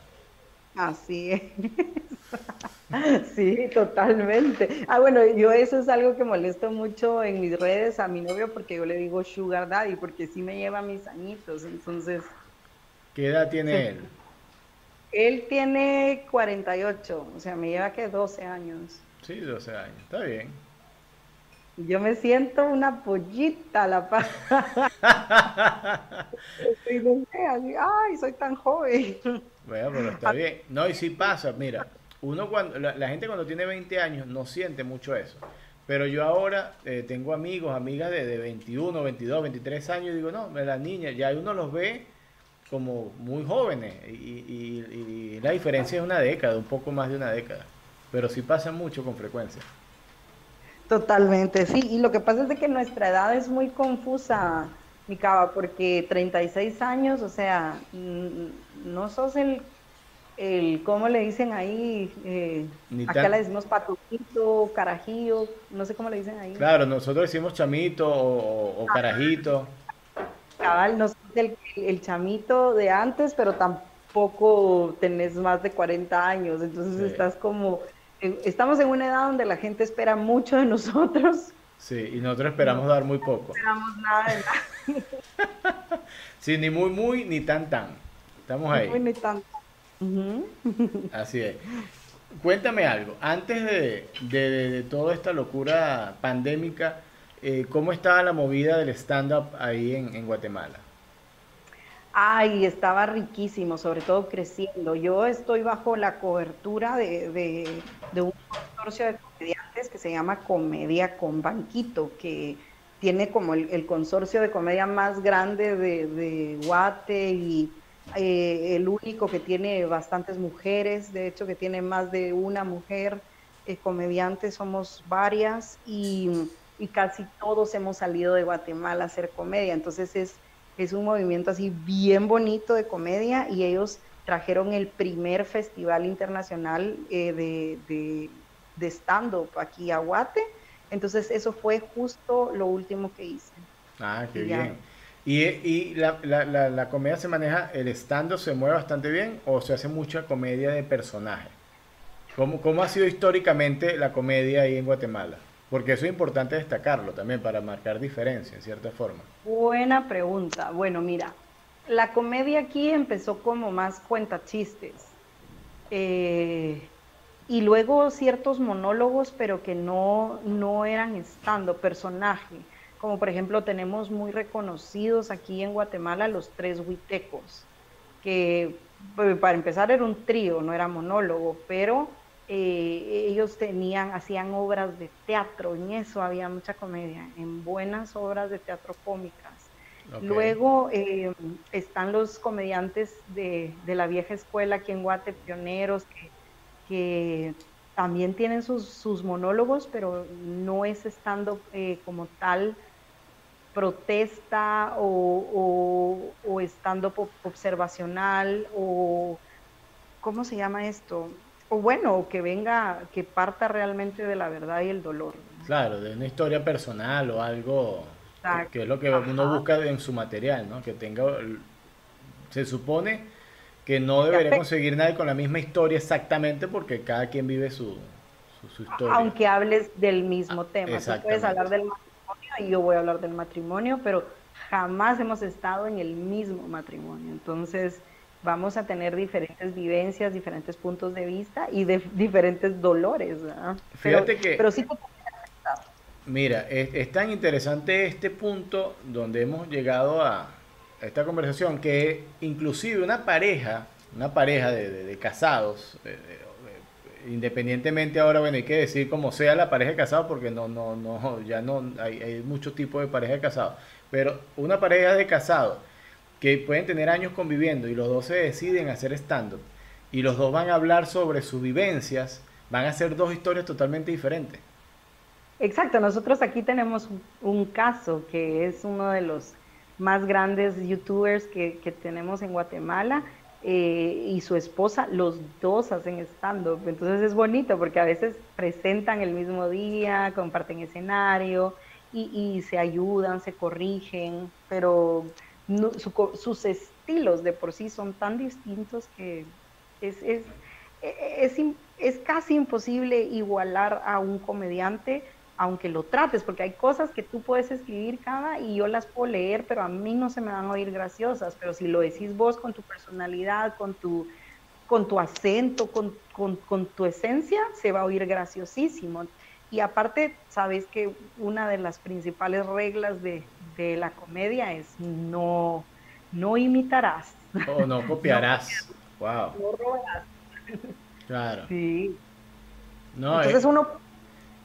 Así es. Sí, totalmente. Ah, bueno, yo eso es algo que molesto mucho en mis redes a mi novio porque yo le digo sugar daddy porque sí me lleva mis añitos, entonces... ¿Qué edad tiene él? Él tiene 48, o sea, me lleva que 12 años. Sí, 12 años, está bien. Yo me siento una pollita la paz. ay, soy tan joven. Bueno, pero está bien. No, y sí pasa, mira, uno cuando, la, gente cuando tiene 20 años no siente mucho eso. Pero yo ahora eh, tengo amigos, amigas de, de, 21, 22, 23 años y digo, no, las niñas, ya uno los ve como muy jóvenes y, la diferencia es una década, un poco más de una década. Pero sí pasa mucho con frecuencia. Totalmente, sí. Y lo que pasa es de que nuestra edad es muy confusa, mi cava, porque 36 años, o sea, no sos el, el ¿cómo le dicen ahí? Eh, acá le decimos patuquito, carajillo, no sé cómo le dicen ahí. Claro, nosotros decimos chamito o, carajito. Cabal, no sos el, chamito de antes, pero tampoco tenés más de 40 años, entonces estás como, estamos en una edad donde la gente espera mucho de nosotros. Sí, y nosotros esperamos dar muy poco. No esperamos nada de nada. sí, ni muy, muy, ni tan, tan. Estamos ahí. Así es. Cuéntame algo, antes de, toda esta locura pandémica, eh, ¿cómo estaba la movida del stand-up ahí en, Guatemala? Ay, estaba riquísimo, sobre todo creciendo. Yo estoy bajo la cobertura de, un consorcio de comediantes que se llama Comedia con Banquito, que tiene como el, consorcio de comedia más grande de, de Guate y eh, el único que tiene bastantes mujeres, de hecho que tiene más de una mujer eh, comediante, somos varias y, casi todos hemos salido de Guatemala a hacer comedia, entonces es, es un movimiento así bien bonito de comedia y ellos trajeron el primer festival internacional eh, de, de, stand-up aquí a Guate, entonces eso fue justo lo último que hice. Ah, qué bien. ¿Y, la, la, la, comedia se maneja, el stand se mueve bastante bien o se hace mucha comedia de personaje? ¿Cómo, ¿Cómo ha sido históricamente la comedia ahí en Guatemala? Porque eso es importante destacarlo también para marcar diferencia en cierta forma. Buena pregunta. Bueno, mira, la comedia aquí empezó como más cuenta chistes. Eh, y luego ciertos monólogos, pero que no, no eran estando, personaje como por ejemplo tenemos muy reconocidos aquí en Guatemala los tres huitecos, que pues, para empezar era un trío, no era monólogo, pero eh, ellos tenían, hacían obras de teatro, en eso había mucha comedia, en buenas obras de teatro cómicas. Luego eh, están los comediantes de, la vieja escuela aquí en Guate, pioneros, que, también tienen sus, monólogos, pero no es estando eh, como tal protesta o, o, estando observacional o ¿cómo se llama esto? O bueno, que venga, que parta realmente de la verdad y el dolor. Claro, de una historia personal o algo que es lo que uno busca en su material, ¿no? Que tenga, se supone que no debería conseguir nadie con la misma historia exactamente porque cada quien vive su, su, historia. Aunque hables del mismo ah, tema, tú puedes hablar del matrimonio y yo voy a hablar del matrimonio, pero jamás hemos estado en el mismo matrimonio. Entonces, vamos a tener diferentes vivencias, diferentes puntos de vista y de, diferentes dolores. Fíjate que... Pero sí Mira, es, tan interesante este punto donde hemos llegado a, esta conversación que inclusive una pareja, una pareja de, casados, independientemente ahora, bueno, hay que decir como sea la pareja de casados porque no, no, no, ya no, hay, hay muchos tipos de pareja de casados, pero una pareja de casados que pueden tener años conviviendo y los dos se deciden hacer stand-up y los dos van a hablar sobre sus vivencias, van a ser dos historias totalmente diferentes. Exacto, nosotros aquí tenemos un caso que es uno de los más grandes youtubers que, tenemos en Guatemala eh, y su esposa, los dos hacen stand-up. Entonces es bonito porque a veces presentan el mismo día, comparten escenario y, se ayudan, se corrigen, pero sus estilos de por sí son tan distintos que es, es, es, es casi imposible igualar a un comediante aunque lo trates, porque hay cosas que tú puedes escribir cada y yo las puedo leer, pero a mí no se me van a oír graciosas, pero si lo decís vos con tu personalidad, con tu, con tu acento, con, con, tu esencia, se va a oír graciosísimo. Y aparte, sabes que una de las principales reglas de, de la comedia es no, no imitarás. O no copiarás. wow. No robarás. Claro. Sí. No, Entonces uno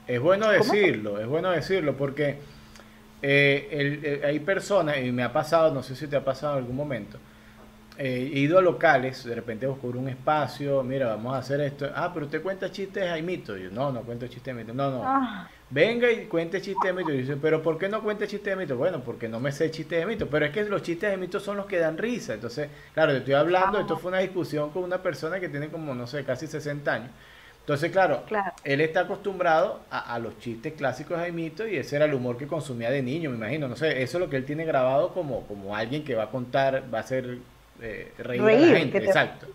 es bueno decirlo, es bueno decirlo porque eh, hay personas, y me ha pasado, no sé si te ha pasado en algún momento, eh, he ido a locales, de repente busco un espacio, mira, vamos a hacer esto. Ah, pero usted cuenta chistes de mito. Yo, no, no cuento chistes mito. No, no. Ah. Venga y cuente chistes de mito. Y dice, pero ¿por qué no cuente chistes de mito? Bueno, porque no me sé chistes de mito. Pero es que los chistes de mito son los que dan risa. Entonces, claro, estoy hablando, esto fue una discusión con una persona que tiene como, no sé, casi 60 años. Entonces, claro, él está acostumbrado a, los chistes clásicos de Jaimito y ese era el humor que consumía de niño, me imagino. No sé, eso es lo que él tiene grabado como, como alguien que va a contar, va a hacer eh, reír, a la gente. Exacto.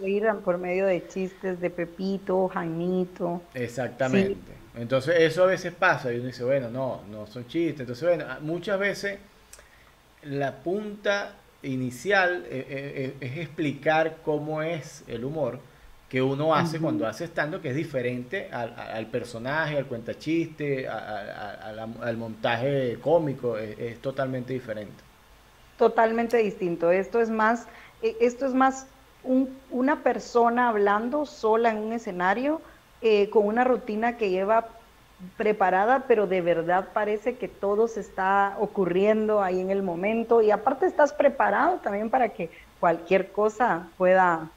Reír por medio de chistes de Pepito, Jaimito. Exactamente. Entonces, eso a veces pasa y uno dice, bueno, no, no son chistes. Entonces, bueno, muchas veces la punta inicial eh, eh, es explicar cómo es el humor que uno hace cuando hace estando, que es diferente al, personaje, al cuentachiste, al montaje cómico, es, totalmente diferente. Totalmente distinto. Esto es más, e, esto es más una persona hablando sola en un escenario eh, con una rutina que lleva preparada, pero de verdad parece que todo se está ocurriendo ahí en el momento y aparte estás preparado también para que cualquier cosa pueda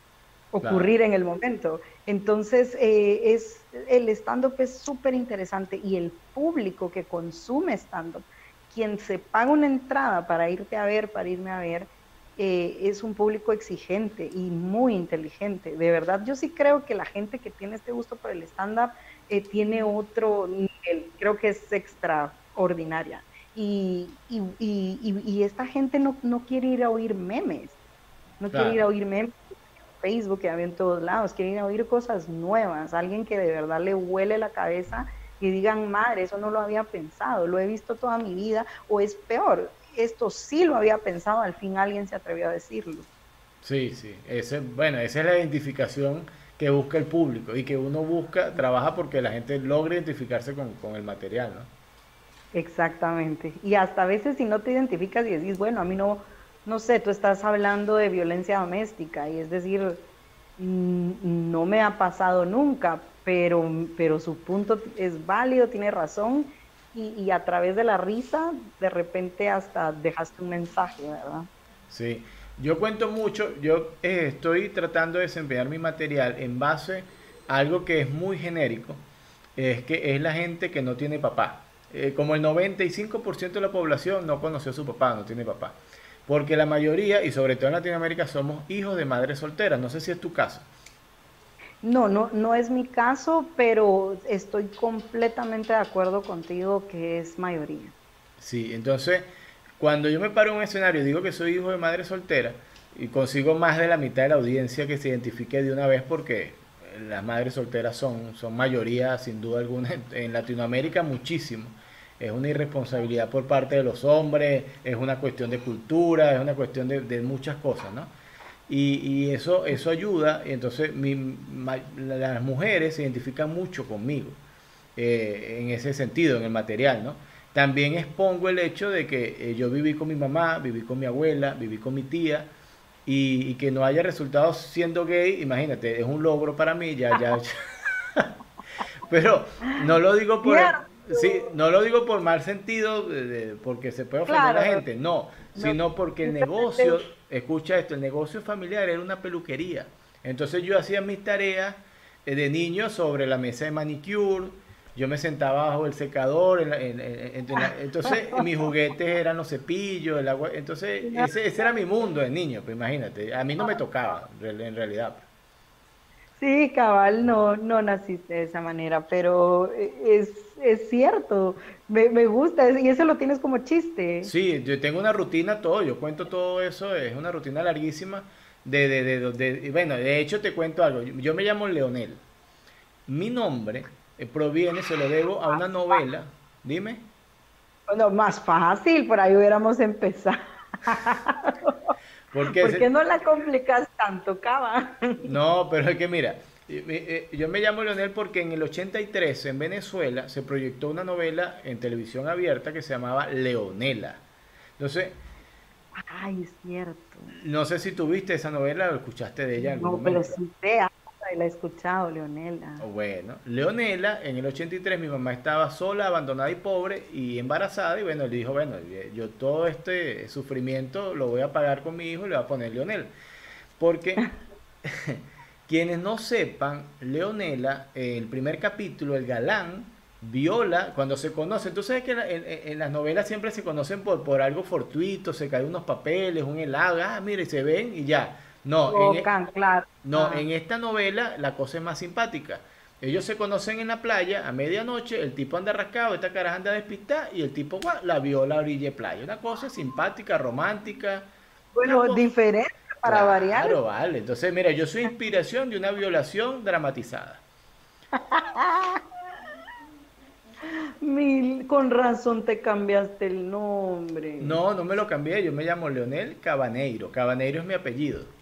ocurrir en el momento. Entonces, eh, es, el stand-up es súper interesante y el público que consume stand-up, quien se paga una entrada para irte a ver, para irme a ver, eh, es un público exigente y muy inteligente. De verdad, yo sí creo que la gente que tiene este gusto por el stand-up eh, tiene otro nivel, creo que es extraordinaria. Y, y, y, y esta gente no, no, quiere ir a oír memes, no quiere ir a oír memes Facebook, que había en todos lados, quieren oír cosas nuevas, alguien que de verdad le huele la cabeza y digan, madre, eso no lo había pensado, lo he visto toda mi vida, o es peor, esto sí lo había pensado, al fin alguien se atrevió a decirlo. Sí, sí, ese, bueno, esa es la identificación que busca el público y que uno busca, trabaja porque la gente logre identificarse con, con el material, ¿no? Exactamente. Y hasta a veces si no te identificas y decís, bueno, a mí no, no sé, tú estás hablando de violencia doméstica y es decir, mm, no me ha pasado nunca, pero, pero su punto es válido, tiene razón y, a través de la risa, de repente hasta dejaste un mensaje, ¿verdad? Sí, yo cuento mucho, yo eh, estoy tratando de desempeñar mi material en base a algo que es muy genérico, es que es la gente que no tiene papá. Eh, como el 95% de la población no conoció a su papá, no tiene papá. Porque la mayoría, y sobre todo en Latinoamérica, somos hijos de madres solteras. No sé si es tu caso. No, no, no es mi caso, pero estoy completamente de acuerdo contigo que es mayoría. Sí, entonces, cuando yo me paro en un escenario y digo que soy hijo de madre soltera, y consigo más de la mitad de la audiencia que se identifique de una vez porque las madres solteras son, son mayoría, sin duda alguna, en Latinoamérica muchísimo. Es una irresponsabilidad por parte de los hombres, es una cuestión de cultura, es una cuestión de, muchas cosas, ¿no? Y, eso, eso ayuda, y entonces las mujeres se identifican mucho conmigo eh, en ese sentido, en el material, ¿no? También expongo el hecho de que eh, yo viví con mi mamá, viví con mi abuela, viví con mi tía, y, que no haya resultado siendo gay, imagínate, es un logro para mí, ya, ya. Pero no lo digo por, sí, no lo digo por mal sentido, porque se puede ofender a la gente, no, sino porque el negocio, escucha esto, el negocio familiar era una peluquería. Entonces yo hacía mis tareas eh, de niño sobre la mesa de manicure, yo me sentaba bajo el secador, entonces mis juguetes eran los cepillos, el agua, entonces ese, era mi mundo de niño, pues imagínate, a mí no me tocaba en realidad. Sí, cabal, no, no naciste de esa manera, pero es, es cierto, me, me, gusta, y eso lo tienes como chiste. Sí, yo tengo una rutina, todo, yo cuento todo eso, es una rutina larguísima, de, de, de, de bueno, de hecho te cuento algo, yo me llamo Leonel, mi nombre eh, proviene, se lo debo a una novela. Dime. Bueno, más fácil, por ahí hubiéramos empezado. ¿Por qué, no la complicas tanto, Cava? No, pero es que mira, eh, yo me llamo Leonel porque en el 83 en Venezuela se proyectó una novela en televisión abierta que se llamaba Leonela. Entonces... Ay, es cierto. No sé si tuviste esa novela o escuchaste de ella. En no, pero sí sea la he escuchado, Leonela. Oh, bueno, Leonela, en el 83 mi mamá estaba sola, abandonada y pobre y embarazada y bueno, le dijo, bueno, yo todo este sufrimiento lo voy a pagar con mi hijo y le voy a poner Leonel. Porque quienes no sepan, Leonela, el primer capítulo, el galán, viola cuando se conoce. Tú sabes que en, las novelas siempre se conocen por, por algo fortuito, se caen unos papeles, un helado, ah, mire, se ven y ya. No, en, e- no ah. en esta novela la cosa es más simpática. Ellos se conocen en la playa a medianoche, el tipo anda rascado, esta caraja anda despistada y el tipo la viola a orilla de playa. Una cosa simpática, romántica. Bueno, diferente para variar. Claro, vale. Entonces, mira, yo soy inspiración de una violación dramatizada. Mil, con razón te cambiaste el nombre. No, no me lo cambié, yo me llamo Leonel Cabaneiro. Cabaneiro es mi apellido.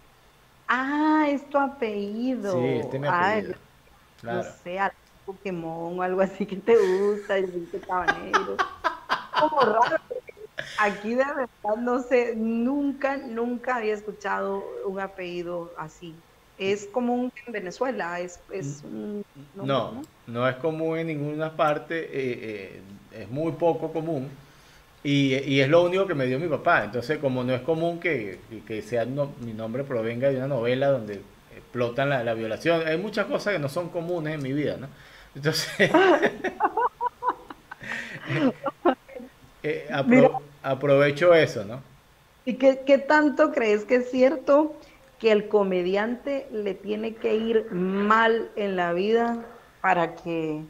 Ah, es tu apellido. Sí, este es mi apellido. No sé, Pokémon o algo así que te gusta, el cabanero. Como raro. Aquí de verdad no sé, nunca, nunca había escuchado un apellido así. Es común en Venezuela, es, es no, no, es común en ninguna parte, eh, eh, es muy poco común y, es lo único que me dio mi papá. Entonces, como no es común que, sea mi nombre provenga de una novela donde explotan la, violación, hay muchas cosas que no son comunes en mi vida, ¿no? Entonces, eh, aprovecho eso, ¿no? ¿Y qué, qué tanto crees que es cierto que el comediante le tiene que ir mal en la vida para que...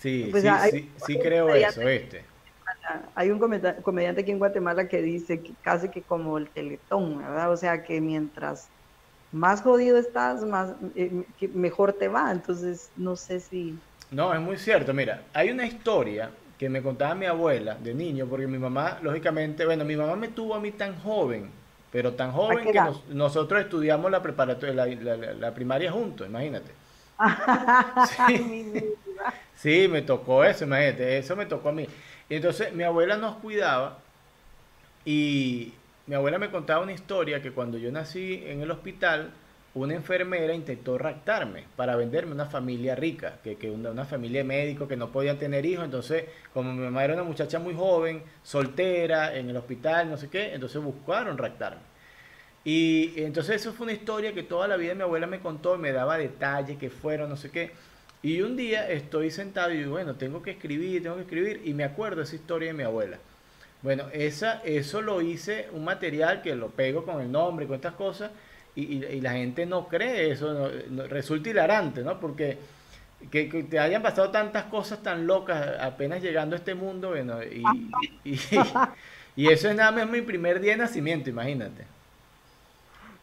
Sí, pues, sí, sí, sí creo eso, este hay un comediante aquí en Guatemala que dice que casi que como el teletón, ¿verdad? O sea, que mientras más jodido estás, más eh, mejor te va. Entonces, no sé si... No, es muy cierto. Mira, hay una historia que me contaba mi abuela de niño, porque mi mamá, lógicamente, bueno, mi mamá me tuvo a mí tan joven, pero tan joven que nosotros estudiamos la preparatoria, la, primaria juntos, imagínate. sí. sí, me tocó eso, imagínate, eso me tocó a mí. Y entonces mi abuela nos cuidaba y mi abuela me contaba una historia que cuando yo nací en el hospital, una enfermera intentó raptarme para venderme una familia rica, que, que una, familia de médicos que no podían tener hijos, entonces como mi mamá era una muchacha muy joven, soltera, en el hospital, no sé qué, entonces buscaron raptarme. Y entonces eso fue una historia que toda la vida mi abuela me contó, me daba detalles que fueron, no sé qué. Y un día estoy sentado y digo, bueno, tengo que escribir, tengo que escribir, y me acuerdo esa historia de mi abuela. Bueno, esa, eso lo hice, un material que lo pego con el nombre, con estas cosas, y, la gente no cree eso, resulta hilarante, ¿no? Porque que, te hayan pasado tantas cosas tan locas apenas llegando a este mundo, bueno, y, y, eso es nada más mi primer día de nacimiento, imagínate.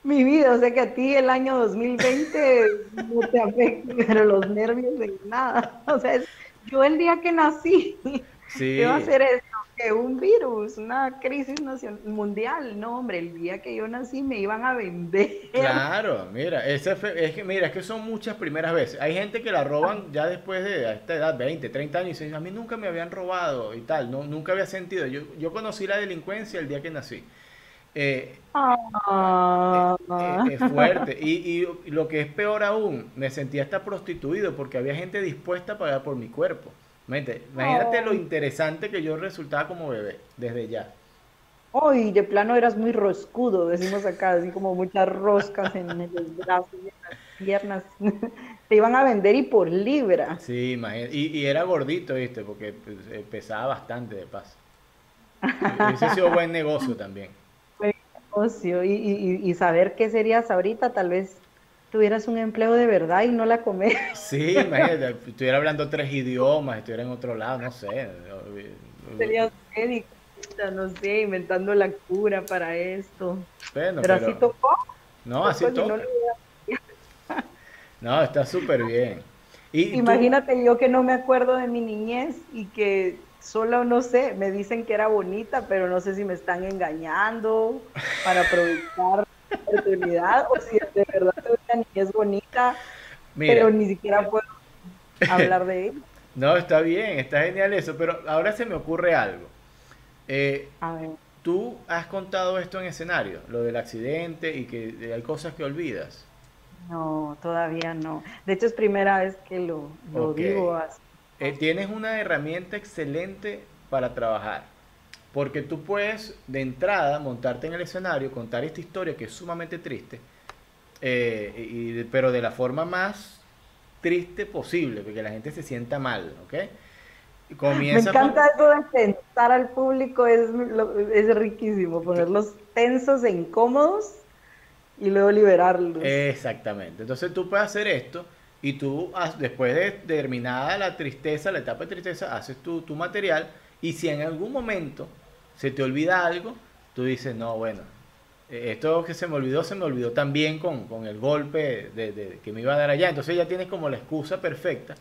Mi vida, o sea que a ti el año 2020 no te afecta, pero los nervios de nada. O sea, yo el día que nací, sí. ¿qué va a hacer esto? que un virus, una crisis nacional, mundial. No, hombre, el día que yo nací me iban a vender. Claro, mira, ese es que, mira, es que son muchas primeras veces. Hay gente que la roban ya después de esta edad, 20, 30 años, y dicen, a mí nunca me habían robado y tal, no, nunca había sentido. Yo, yo conocí la delincuencia el día que nací. Eh, ah. eh, eh, es fuerte. Y, y lo que es peor aún, me sentía hasta prostituido porque había gente dispuesta a pagar por mi cuerpo. Imagínate, lo interesante que yo resultaba como bebé, desde ya. Hoy de plano eras muy roscudo, decimos acá, así como muchas roscas en los brazos y en las piernas. Te iban a vender y por libra. Sí, imagínate. Y, era gordito, ¿viste? Porque pues, pesaba bastante de paso. Ese sido buen negocio también. Negocio. Y, y saber qué serías ahorita, tal vez tuvieras un empleo de verdad y no la comer. Sí, imagínate, estuviera hablando tres idiomas, estuviera en otro lado, no sé. Sería médico, no sé, inventando la cura para esto. pero, así tocó. No, así tocó. No, está súper bien. Y Imagínate yo que no me acuerdo de mi niñez y que solo, no sé, me dicen que era bonita, pero no sé si me están engañando para aprovechar oportunidad o si de verdad ni es bonita, pero ni siquiera puedo hablar de él. No, está bien, está genial eso, pero ahora se me ocurre algo. Eh, Tú has contado esto en escenario, lo del accidente y que hay cosas que olvidas. No, todavía no. De hecho, es primera vez que lo, digo. Así. Eh, tienes una herramienta excelente para trabajar. Porque tú puedes de entrada montarte en el escenario, contar esta historia que es sumamente triste, eh, y, pero de la forma más triste posible, porque la gente se sienta mal, ¿ok? Comienza Me encanta eso de pensar al público, es, es riquísimo, ponerlos tensos e incómodos y luego liberarlos. Exactamente, entonces tú puedes hacer esto y tú después de terminada la tristeza, la etapa de tristeza, haces tu, tu material y si en algún momento se te olvida algo, tú dices, no, bueno, eh, esto que se me olvidó, se me olvidó también con, con el golpe de, que me iba a dar allá. Entonces ya tienes como la excusa perfecta.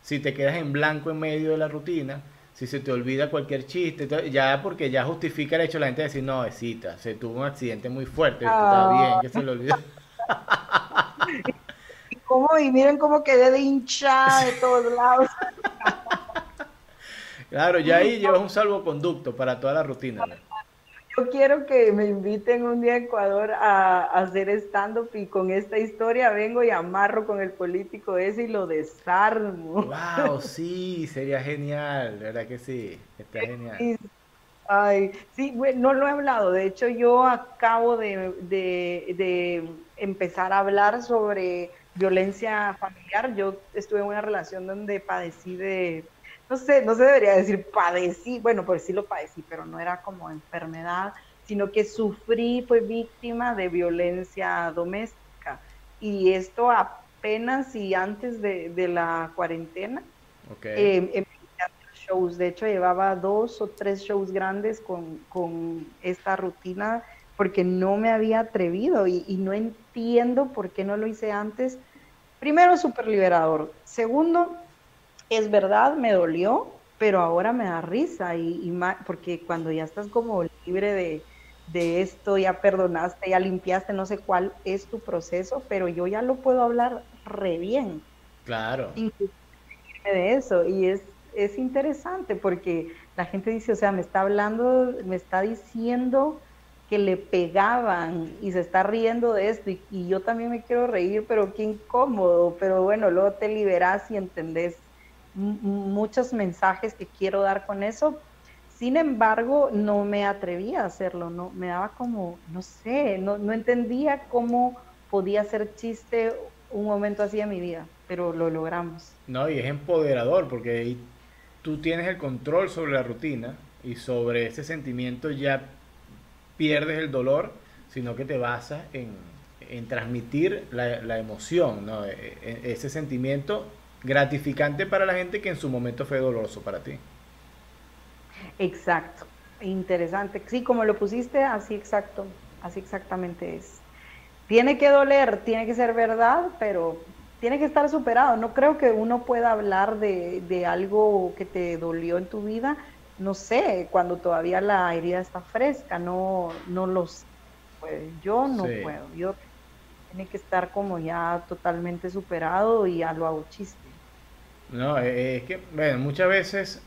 Si te quedas en blanco en medio de la rutina, si se te olvida cualquier chiste, ya porque ya justifica el hecho de la gente de decir, no, cita, se tuvo un accidente muy fuerte, está ah. bien, que se le olvidó. ¿Y, cómo, y miren cómo quedé de hincha de todos lados. Claro, ya ahí llevas un salvoconducto para toda la rutina. Yo quiero que me inviten un día a Ecuador a, hacer stand-up y con esta historia vengo y amarro con el político ese y lo desarmo. ¡Wow! Sí, sería genial, ¿verdad que sí? Está genial. Ay, sí, no lo he hablado. De hecho, yo acabo de, de empezar a hablar sobre violencia familiar. Yo estuve en una relación donde padecí de no sé, no se debería decir padecí, bueno, pues sí lo padecí, pero no era como enfermedad, sino que sufrí, fue víctima de violencia doméstica. Y esto apenas y antes de, la cuarentena. Okay. Eh, shows, de hecho llevaba dos o tres shows grandes con, esta rutina porque no me había atrevido y, y, no entiendo por qué no lo hice antes. Primero, súper liberador. Segundo, es verdad, me dolió, pero ahora me da risa y, porque cuando ya estás como libre de, esto, ya perdonaste, ya limpiaste, no sé cuál es tu proceso, pero yo ya lo puedo hablar re bien. Claro. de eso y es, es interesante porque la gente dice, o sea, me está hablando, me está diciendo que le pegaban y se está riendo de esto y, yo también me quiero reír, pero qué incómodo, pero bueno, luego te liberas y entendés muchos mensajes que quiero dar con eso. Sin embargo, no me atrevía a hacerlo, no me daba como, no sé, no, no entendía cómo podía ser chiste un momento así en mi vida, pero lo logramos. No, y es empoderador porque tú tienes el control sobre la rutina y sobre ese sentimiento ya pierdes el dolor, sino que te basas en, en transmitir la, la emoción, ¿no? E, e, ese sentimiento gratificante para la gente que en su momento fue doloroso para ti. Exacto, interesante. Sí, como lo pusiste, así exacto, así exactamente es. Tiene que doler, tiene que ser verdad, pero tiene que estar superado. No creo que uno pueda hablar de, de algo que te dolió en tu vida no sé, cuando todavía la herida está fresca, no, no los Yo no puedo, yo tiene que estar como ya totalmente superado y ya lo hago chiste. No, eh, eh, es que, bueno, muchas veces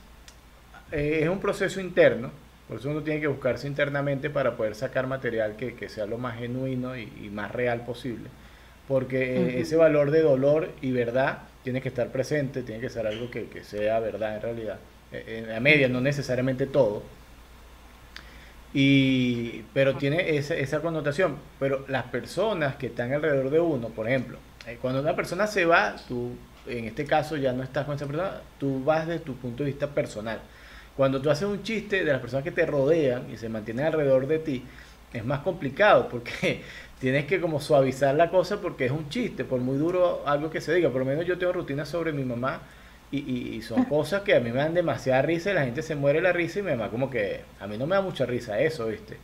eh, es un proceso interno, por eso uno tiene que buscarse internamente para poder sacar material que, sea lo más genuino y, más real posible. Porque ese valor de dolor y verdad tiene que estar presente, tiene que ser algo que, que sea verdad en realidad. Eh, en la media, no necesariamente todo. Y, pero tiene esa, esa, connotación. Pero las personas que están alrededor de uno, por ejemplo, eh, cuando una persona se va, tú, en este caso ya no estás con esa persona, tú vas desde tu punto de vista personal. Cuando tú haces un chiste de las personas que te rodean y se mantienen alrededor de ti, es más complicado porque tienes que como suavizar la cosa porque es un chiste, por muy duro algo que se diga. Por lo menos yo tengo rutinas sobre mi mamá y, son cosas que a mí me dan demasiada risa y la gente se muere la risa y me da como que a mí no me da mucha risa eso, ¿viste?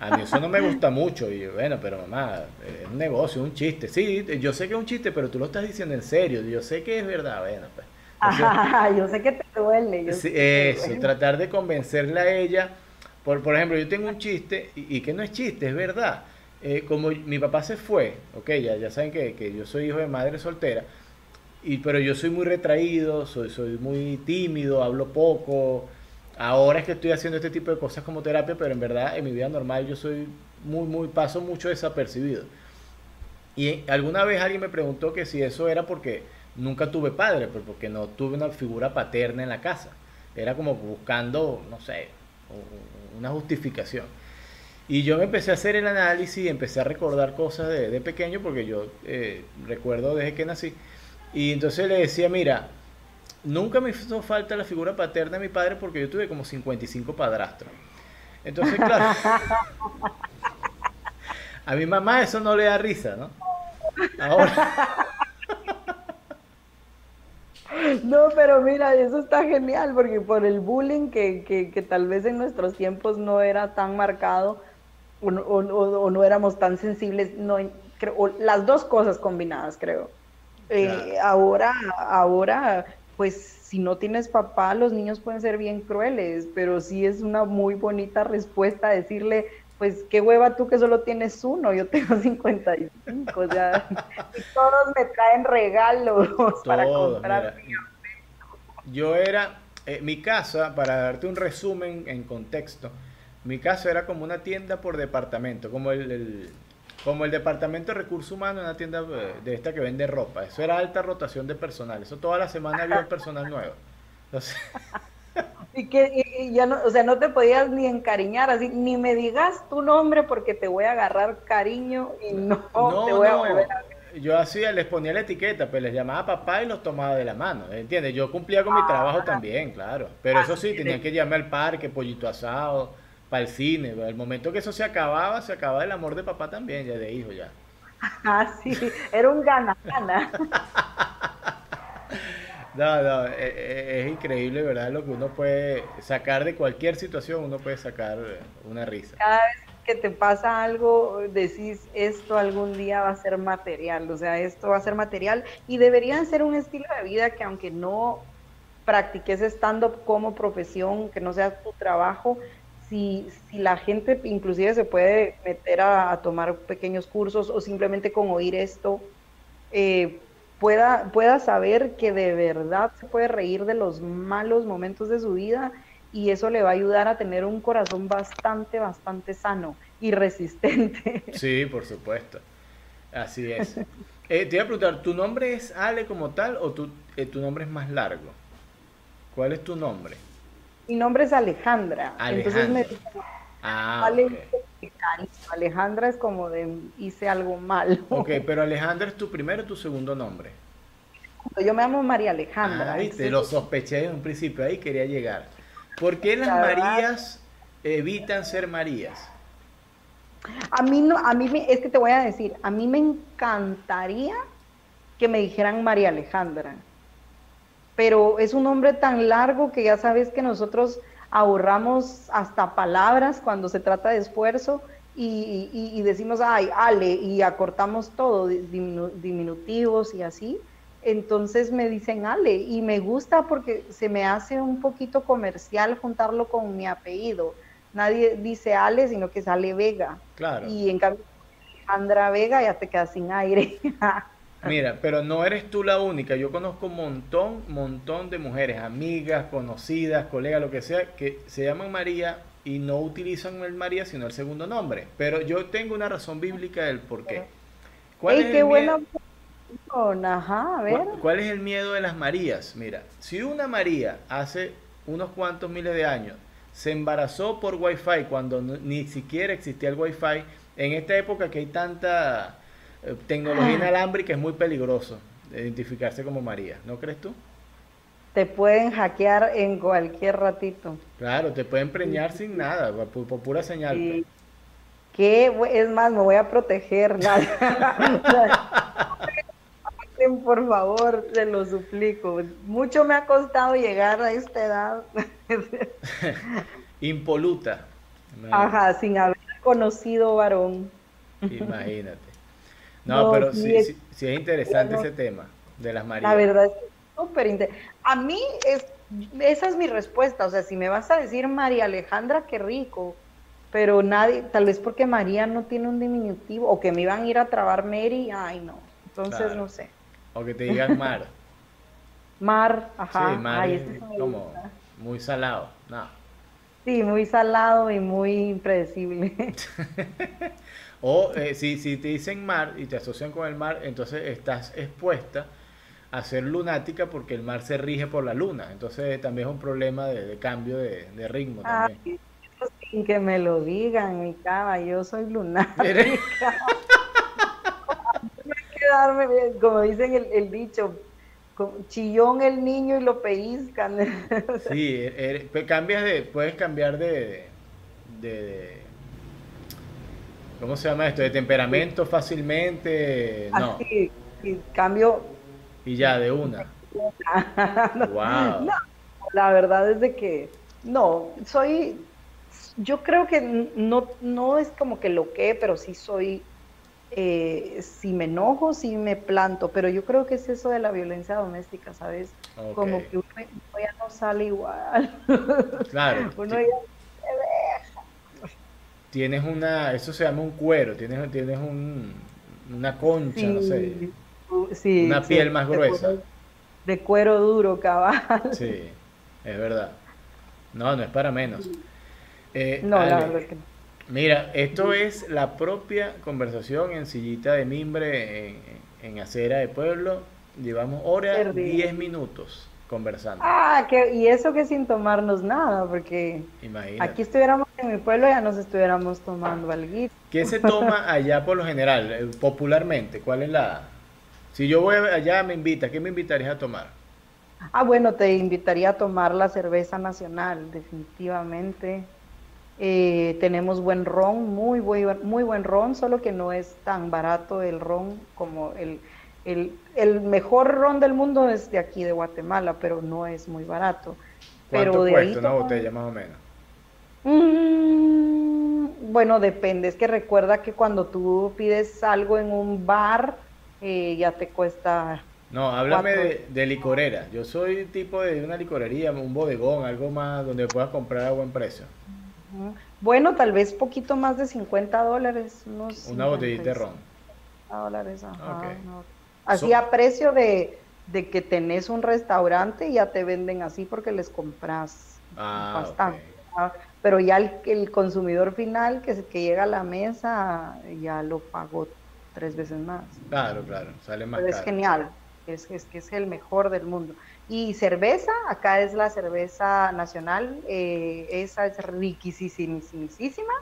A mí eso no me gusta mucho y bueno, pero mamá, es un negocio, un chiste. Sí, yo sé que es un chiste, pero tú lo estás diciendo en serio, yo sé que es verdad, bueno, pues. yo sé que te duele. eso, tratar de convencerle a ella. Por, por ejemplo, yo tengo un chiste y, que no es chiste, es verdad. Eh, como mi papá se fue, ok, ya, ya saben que, que yo soy hijo de madre soltera, y, pero yo soy muy retraído, soy, soy muy tímido, hablo poco. Ahora es que estoy haciendo este tipo de cosas como terapia, pero en verdad en mi vida normal yo soy muy, muy, paso mucho desapercibido. Y alguna vez alguien me preguntó que si eso era porque nunca tuve padre, pues porque no tuve una figura paterna en la casa. Era como buscando, no sé, una justificación. Y yo me empecé a hacer el análisis y empecé a recordar cosas de, de pequeño, porque yo eh, recuerdo desde que nací y entonces le decía, mira, nunca me hizo falta la figura paterna de mi padre porque yo tuve como 55 padrastros. Entonces, claro, a mi mamá eso no le da risa, ¿no? Ahora. No, pero mira, eso está genial porque por el bullying que, que, tal vez en nuestros tiempos no era tan marcado o, o, no éramos tan sensibles, no, creo, las dos cosas combinadas, creo. Eh, ahora, ahora, pues si no tienes papá, los niños pueden ser bien crueles, pero sí es una muy bonita respuesta decirle, pues qué hueva tú que solo tienes uno, yo tengo 55, o sea, y todos me traen regalos para comprar. yo era, eh, mi casa, para darte un resumen en contexto, mi casa era como una tienda por departamento, como el como el departamento de recursos humanos, una tienda eh, de esta que vende ropa. Eso era alta rotación de personal. Eso toda la semana había personal nuevo. y que ya no, o sea, no te podías ni encariñar, así, ni me digas tu nombre porque te voy a agarrar cariño y no, te voy a volver a yo hacía, les ponía la etiqueta, pues les llamaba papá y los tomaba de la mano, ¿entiendes? Yo cumplía con mi trabajo ah. también, claro. Pero eso sí, tenían que llamarme al parque, pollito asado, para el cine. El momento que eso se acababa, se acababa el amor de papá también, ya de hijo ya. Ah, sí, era un gana-gana. no, no, es, e, es, increíble, ¿verdad? Lo que uno puede sacar de cualquier situación, uno puede sacar una risa. Cada vez que te pasa algo, decís, esto algún día va a ser material, o sea, esto va a ser material y deberían ser un estilo de vida que aunque no practiques stand-up como profesión, que no sea tu trabajo, si, si la gente inclusive se puede meter a, tomar pequeños cursos o simplemente con oír esto, eh, pueda, pueda saber que de verdad se puede reír de los malos momentos de su vida y eso le va a ayudar a tener un corazón bastante, bastante sano y resistente. Sí, por supuesto. Así es. Eh, te iba a preguntar, ¿tu nombre es Ale como tal o tu, eh, tu nombre es más largo? ¿Cuál es tu nombre? Mi nombre es Alejandra. Entonces me ah, Alejandra es como de hice algo mal. Ok, pero Alejandra es tu primero o tu segundo nombre. Yo me llamo María Alejandra. Ah, te lo sospeché en un principio, ahí quería llegar. ¿Por qué las Marías evitan ser Marías? A mí no, a mí es que te voy a decir, a mí me encantaría que me dijeran María Alejandra, pero es un nombre tan largo que ya sabes que nosotros ahorramos hasta palabras cuando se trata de esfuerzo y, decimos, ay, Ale, y acortamos todo, diminutivos y así. Entonces me dicen Ale y me gusta porque se me hace un poquito comercial juntarlo con mi apellido. Nadie dice Ale, sino que sale Vega. Claro. Y en cambio, Alejandra Vega ya te quedas sin aire. Mira, pero no eres tú la única. Yo conozco un montón, montón de mujeres, amigas, conocidas, colegas, lo que sea, que se llaman María y no utilizan el María, sino el segundo nombre. Pero yo tengo una razón bíblica del por qué. ¿Cuál es qué buena Ajá, a ver. ¿Cuál, es el miedo de las Marías? Mira, si una María hace unos cuantos miles de años se embarazó por Wi-Fi cuando ni siquiera existía el Wi-Fi, en esta época que hay tanta tecnología inalámbrica es muy peligroso identificarse como María, ¿no crees tú? Te pueden hackear en cualquier ratito. Claro, te pueden preñar sin nada, por, pura señal. Pues. Que es más, me voy a proteger. por favor, se lo suplico. Mucho me ha costado llegar a esta edad. Impoluta. Ajá, sin haber conocido varón. Imagínate. No, pero sí, es, sí, es interesante ese tema de las Marías. La verdad es súper interesante. A mí, es, esa es mi respuesta. O sea, si me vas a decir María Alejandra, qué rico. Pero nadie, tal vez porque María no tiene un diminutivo, o que me iban a ir a trabar Mary, ay no. Entonces, no sé. O que te digan mar. mar, ajá. Sí, mar es como muy salado. No. Sí, muy salado y muy impredecible. o eh, si, si te dicen mar y te asocian con el mar, entonces estás expuesta a ser lunática porque el mar se rige por la luna. Entonces también es un problema de, cambio de, ritmo. También. sin que me lo digan, mi cama, yo soy lunática. quedarme, como dicen el, dicho, chillón el niño y lo pellizcan. Sí, pues cambias de, puedes cambiar de, de, ¿cómo se llama esto? De temperamento fácilmente, no. Así, cambio. Y ya, de una. wow. la verdad es de que, no, soy, yo creo que no, no es como que lo que, pero sí soy eh, si me enojo, si me planto, pero yo creo que es eso de la violencia doméstica, ¿sabes? Como que uno, ya no sale igual. Claro. uno ya se Tienes una, eso se llama un cuero, tienes, tienes un, una concha, no sé. Sí, una piel más gruesa. De cuero, duro, cabal. Sí, es verdad. No, no es para menos. Eh, no, la verdad que no. Mira, esto es la propia conversación en sillita de mimbre en, acera de pueblo. Llevamos hora, 10 minutos conversando. Ah, que, y eso que sin tomarnos nada, porque aquí estuviéramos en mi pueblo ya nos estuviéramos tomando algo. ¿Qué se toma allá por lo general, eh, popularmente? ¿Cuál es la...? Si yo voy allá, me invita, ¿qué me invitarías a tomar? Ah, bueno, te invitaría a tomar la cerveza nacional, definitivamente. Eh, tenemos buen ron, muy, muy, muy buen ron, solo que no es tan barato el ron como el, el, mejor ron del mundo es de aquí, de Guatemala, pero no es muy barato. ¿Cuánto pero de cuesta una botella más o menos? Mm, bueno, depende. Es que recuerda que cuando tú pides algo en un bar, eh, ya te cuesta no, háblame de, de, licorera. Yo soy tipo de una licorería, un bodegón, algo más donde puedas comprar a buen precio. Bueno, tal vez poquito más de 50 dólares. Una botellita de ron. dólares, Así a precio de, que tenés un restaurante y ya te venden así porque les compras Ah, bastante. Pero ya el, consumidor final que, que llega a la mesa ya lo pagó tres veces más. Claro, claro, sale más Es genial, es, es que es el mejor del mundo. Y cerveza, acá es la cerveza nacional, eh, esa es riquísima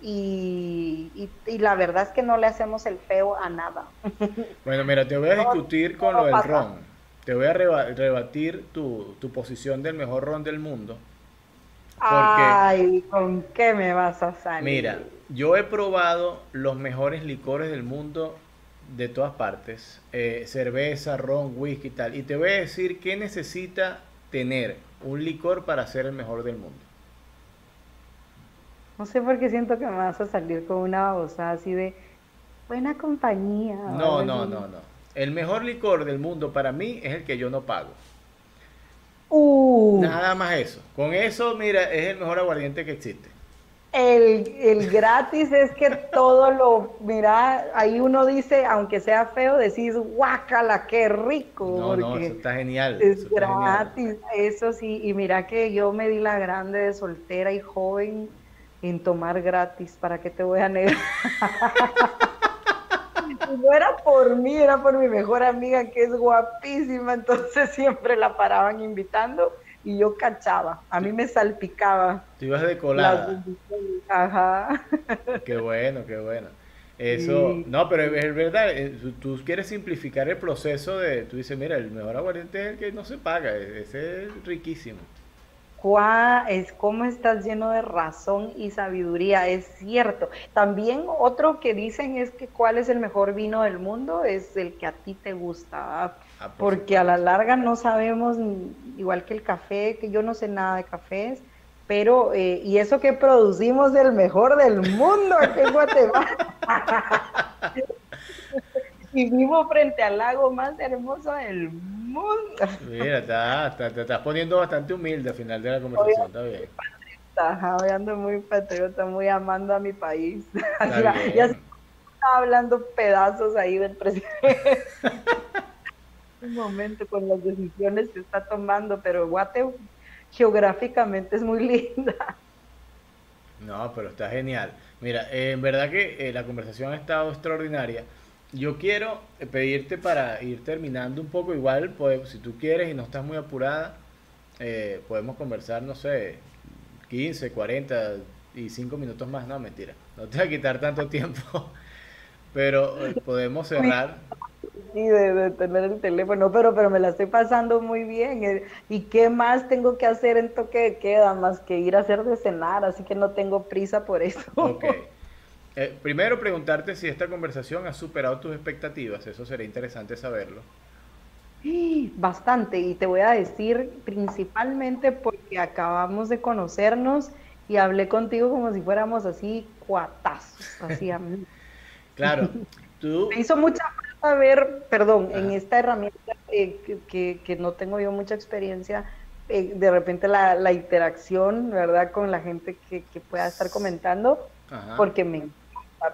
y, y, la verdad es que no le hacemos el feo a nada. Bueno, mira, te voy a discutir con lo del ron. Te voy a rebatir tu, tu posición del mejor ron del mundo. Ay, ¿con qué me vas a salir? Mira, yo he probado los mejores licores del mundo de todas partes. Eh, cerveza, ron, whisky y tal. Y te voy a decir qué necesita tener un licor para ser el mejor del mundo. No sé por qué siento que me vas a salir con una babosa así de buena compañía. No, no, no, no. El mejor licor del mundo para mí es el que yo no pago. Uh. Nada más eso. Con eso, mira, es el mejor aguardiente que existe. El, gratis es que todo lo, mira, ahí uno dice, aunque sea feo, decís, guácala, qué rico. No, no, eso está genial. Es gratis, eso sí, y mira que yo me di la grande de soltera y joven en tomar gratis, ¿para qué te voy a negar? no era por mí, era por mi mejor amiga que es guapísima, entonces siempre la paraban invitando y yo cachaba, a mí me salpicaba. Tú ibas de colada. Ajá. Qué bueno, qué bueno. Eso, no, pero es verdad, eh, tú quieres simplificar el proceso de, tú dices, mira, el mejor aguardiente es el que no se paga, e-, ese es riquísimo es cómo estás lleno de razón y sabiduría, es cierto. También otro que dicen es que cuál es el mejor vino del mundo es el que a ti te gusta, ah, porque a la larga no sabemos, igual que el café, que yo no sé nada de cafés, pero, eh, y eso que producimos el mejor del mundo aquí en Guatemala. y vivo frente al lago más hermoso del mundo. Mira, te estás poniendo bastante humilde al final de la conversación, está bien. Ajá, hoy ando muy patriota, muy amando a mi país. ya, ya estaba hablando pedazos ahí del presidente. Un momento con las decisiones que está tomando, pero Guate geográficamente es muy linda. No, pero está genial. Mira, eh, en verdad que eh, la conversación ha estado extraordinaria yo quiero pedirte para ir terminando un poco, igual, pues, si tú quieres y no estás muy apurada, eh, podemos conversar, no sé, 15, 40 y 5 minutos más, no, mentira, no te va a quitar tanto tiempo, pero eh, podemos cerrar. De, tener el teléfono, pero, pero me la estoy pasando muy bien. Eh, ¿Y qué más tengo que hacer en toque de queda más que ir a hacer de cenar? Así que no tengo prisa por eso. Ok. Eh, primero preguntarte si esta conversación ha superado tus expectativas, eso sería interesante saberlo. Bastante, y te voy a decir principalmente porque acabamos de conocernos y hablé contigo como si fuéramos así cuatazos, así a mí. claro, tú... Me hizo mucha falta ver, perdón, en esta herramienta eh, que, no tengo yo mucha experiencia, eh, de repente la, interacción, ¿verdad?, con la gente que, pueda estar comentando, porque me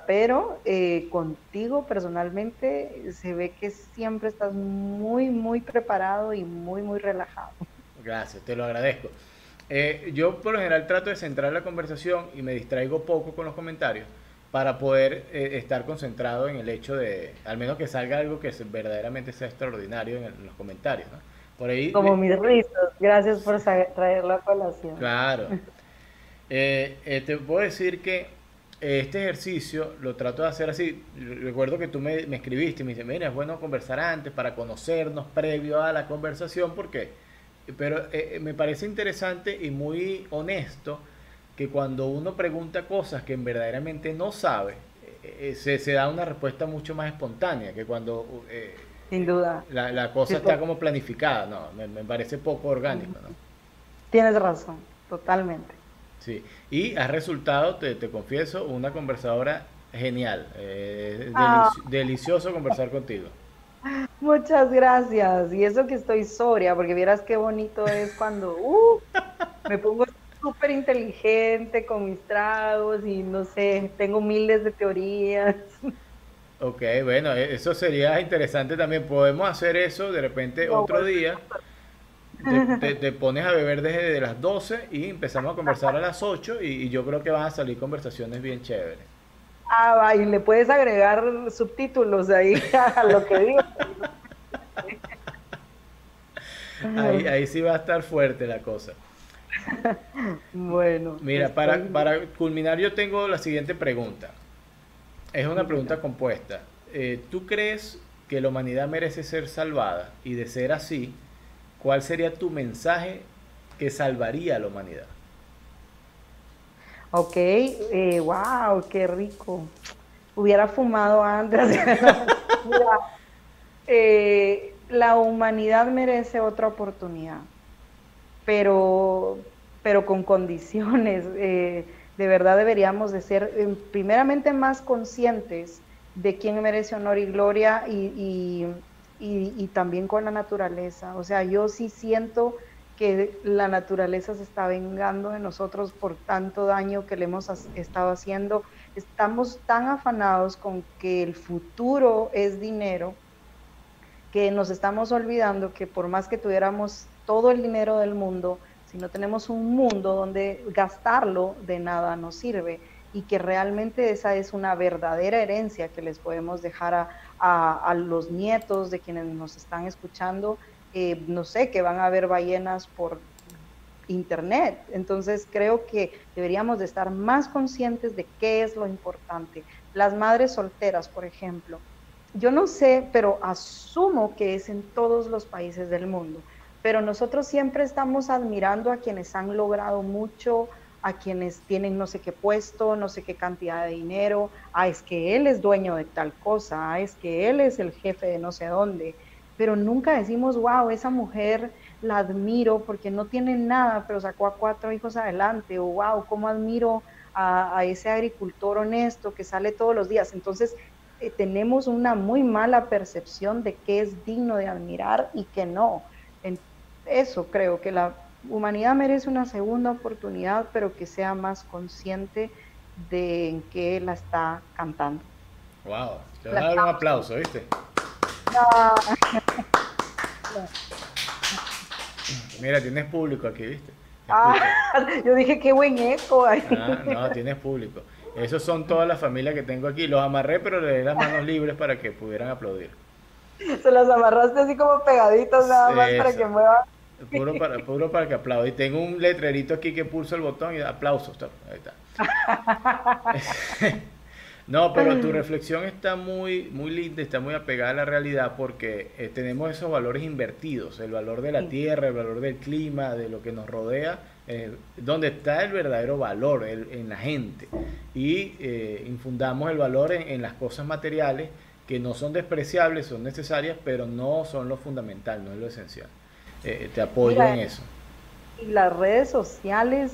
pero eh, contigo personalmente se ve que siempre estás muy, muy preparado y muy, muy relajado. Gracias, te lo agradezco. Eh, yo por lo general trato de centrar la conversación y me distraigo poco con los comentarios para poder eh, estar concentrado en el hecho de, al menos que salga algo que verdaderamente sea extraordinario en, los comentarios. Por ahí, Como mis risas, gracias por traerlo a colación. Claro. te puedo decir que este ejercicio lo trato de hacer así. Recuerdo que tú me, escribiste y me dices, mira, es bueno conversar antes para conocernos previo a la conversación, porque, pero eh, me parece interesante y muy honesto que cuando uno pregunta cosas que verdaderamente no sabe, eh, eh, se, da una respuesta mucho más espontánea que cuando Sin duda. La, cosa está como planificada, no, me, me parece poco orgánico. ¿no? Tienes razón, totalmente. Sí, y ha resultado, te, te confieso, una conversadora genial. Eh, ah. Delicioso conversar contigo. Muchas gracias. Y eso que estoy sobria, porque vieras qué bonito es cuando uh, me pongo súper inteligente con mis tragos y no sé, tengo miles de teorías. Ok, bueno, e, eso sería interesante también. Podemos hacer eso de repente otro día te, pones a beber desde las 12 y empezamos a conversar a las 8 y, yo creo que van a salir conversaciones bien chéveres. Ah, va, y le puedes agregar subtítulos ahí a lo que digo. ahí, ahí sí va a estar fuerte la cosa. bueno. Mira, para, para culminar yo tengo la siguiente pregunta. Es una pregunta compuesta. Eh, ¿Tú crees que la humanidad merece ser salvada? Y de ser así, ¿cuál sería tu mensaje que salvaría a la humanidad? Ok, eh, wow, qué rico. Hubiera fumado antes. Eh, la humanidad merece otra oportunidad, pero, pero con condiciones. Eh, de verdad deberíamos de ser primeramente más conscientes de quién merece honor y gloria y, y, también con la naturaleza. O sea, yo sí siento que la naturaleza se está vengando de nosotros por tanto daño que le hemos estado haciendo. Estamos tan afanados con que el futuro es dinero que nos estamos olvidando que por más que tuviéramos todo el dinero del mundo, si no tenemos un mundo donde gastarlo, de nada nos sirve y que realmente esa es una verdadera herencia que les podemos dejar a, los nietos de quienes nos están escuchando. Eh, no sé, que van a haber ballenas por internet. Entonces creo que deberíamos de estar más conscientes de qué es lo importante. Las madres solteras, por ejemplo. Yo no sé, pero asumo que es en todos los países del mundo. Pero nosotros siempre estamos admirando a quienes han logrado mucho, a quienes tienen no sé qué puesto, no sé qué cantidad de dinero, ah, es que él es dueño de tal cosa, ah, es que él es el jefe de no sé dónde, pero nunca decimos, wow, esa mujer la admiro porque no tiene nada, pero sacó a cuatro hijos adelante, o wow, cómo admiro a, ese agricultor honesto que sale todos los días. Entonces, eh, tenemos una muy mala percepción de qué es digno de admirar y qué no. Eso creo que la humanidad merece una segunda oportunidad, pero que sea más consciente de en qué la está cantando. Wow, te voy a dar un aplauso, ¿viste? Mira, tienes público aquí, ¿viste? Ah, yo dije qué buen eco. Ah, no, tienes público. Esos son todas las familias que tengo aquí. Los amarré, pero le di las manos libres para que pudieran aplaudir. Se las amarraste así como pegaditos nada más para que muevan. Puro para, puro para que aplaude. Y tengo un letrerito aquí que pulso el botón y aplausos. Ahí está. no, pero tu reflexión está muy, muy linda, está muy apegada a la realidad porque eh, tenemos esos valores invertidos, el valor de la tierra, el valor del clima, de lo que nos rodea, eh, donde está el verdadero valor en la gente. Y eh, infundamos el valor en las cosas materiales que no son despreciables, son necesarias, pero no son lo fundamental, no es lo esencial. Eh, te apoyo en eso. Y las redes sociales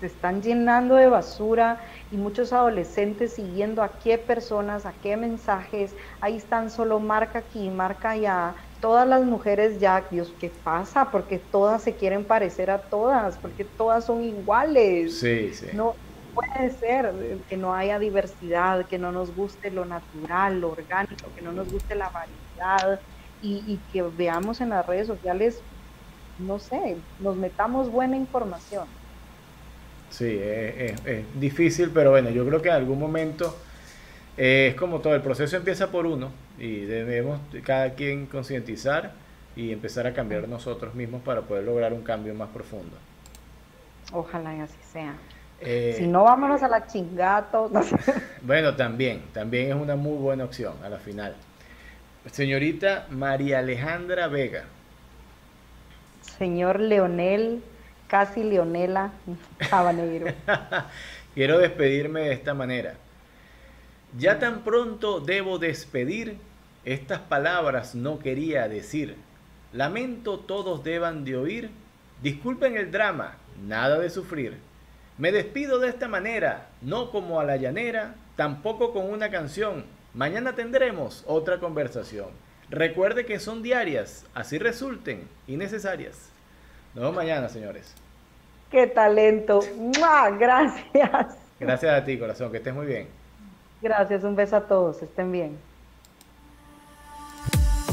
se están llenando de basura y muchos adolescentes siguiendo a qué personas, a qué mensajes, ahí están solo marca aquí, marca allá, todas las mujeres ya, Dios, ¿qué pasa? Porque todas se quieren parecer a todas, porque todas son iguales. Sí, sí. No puede ser que no haya diversidad, que no nos guste lo natural, lo orgánico, que no nos guste la variedad, y, que veamos en las redes sociales, no sé, nos metamos buena información. Sí, es, difícil, pero bueno, yo creo que en algún momento eh, es como todo, el proceso empieza por uno y debemos cada quien concientizar y empezar a cambiar nosotros mismos para poder lograr un cambio más profundo. Ojalá y así sea. Eh, si no, vámonos a la chingato. bueno, también, también es una muy buena opción a la final. Señorita María Alejandra Vega. Señor Leonel, casi Leonela Habanero. Quiero despedirme de esta manera. Ya tan pronto debo despedir, estas palabras no quería decir. Lamento todos deban de oír. Disculpen el drama, nada de sufrir. Me despido de esta manera, no como a la llanera, tampoco con una canción Mañana tendremos otra conversación. Recuerde que son diarias, así resulten innecesarias. Nos vemos mañana, señores. Qué talento. Gracias. Gracias a ti, corazón. Que estés muy bien. Gracias. Un beso a todos. Estén bien.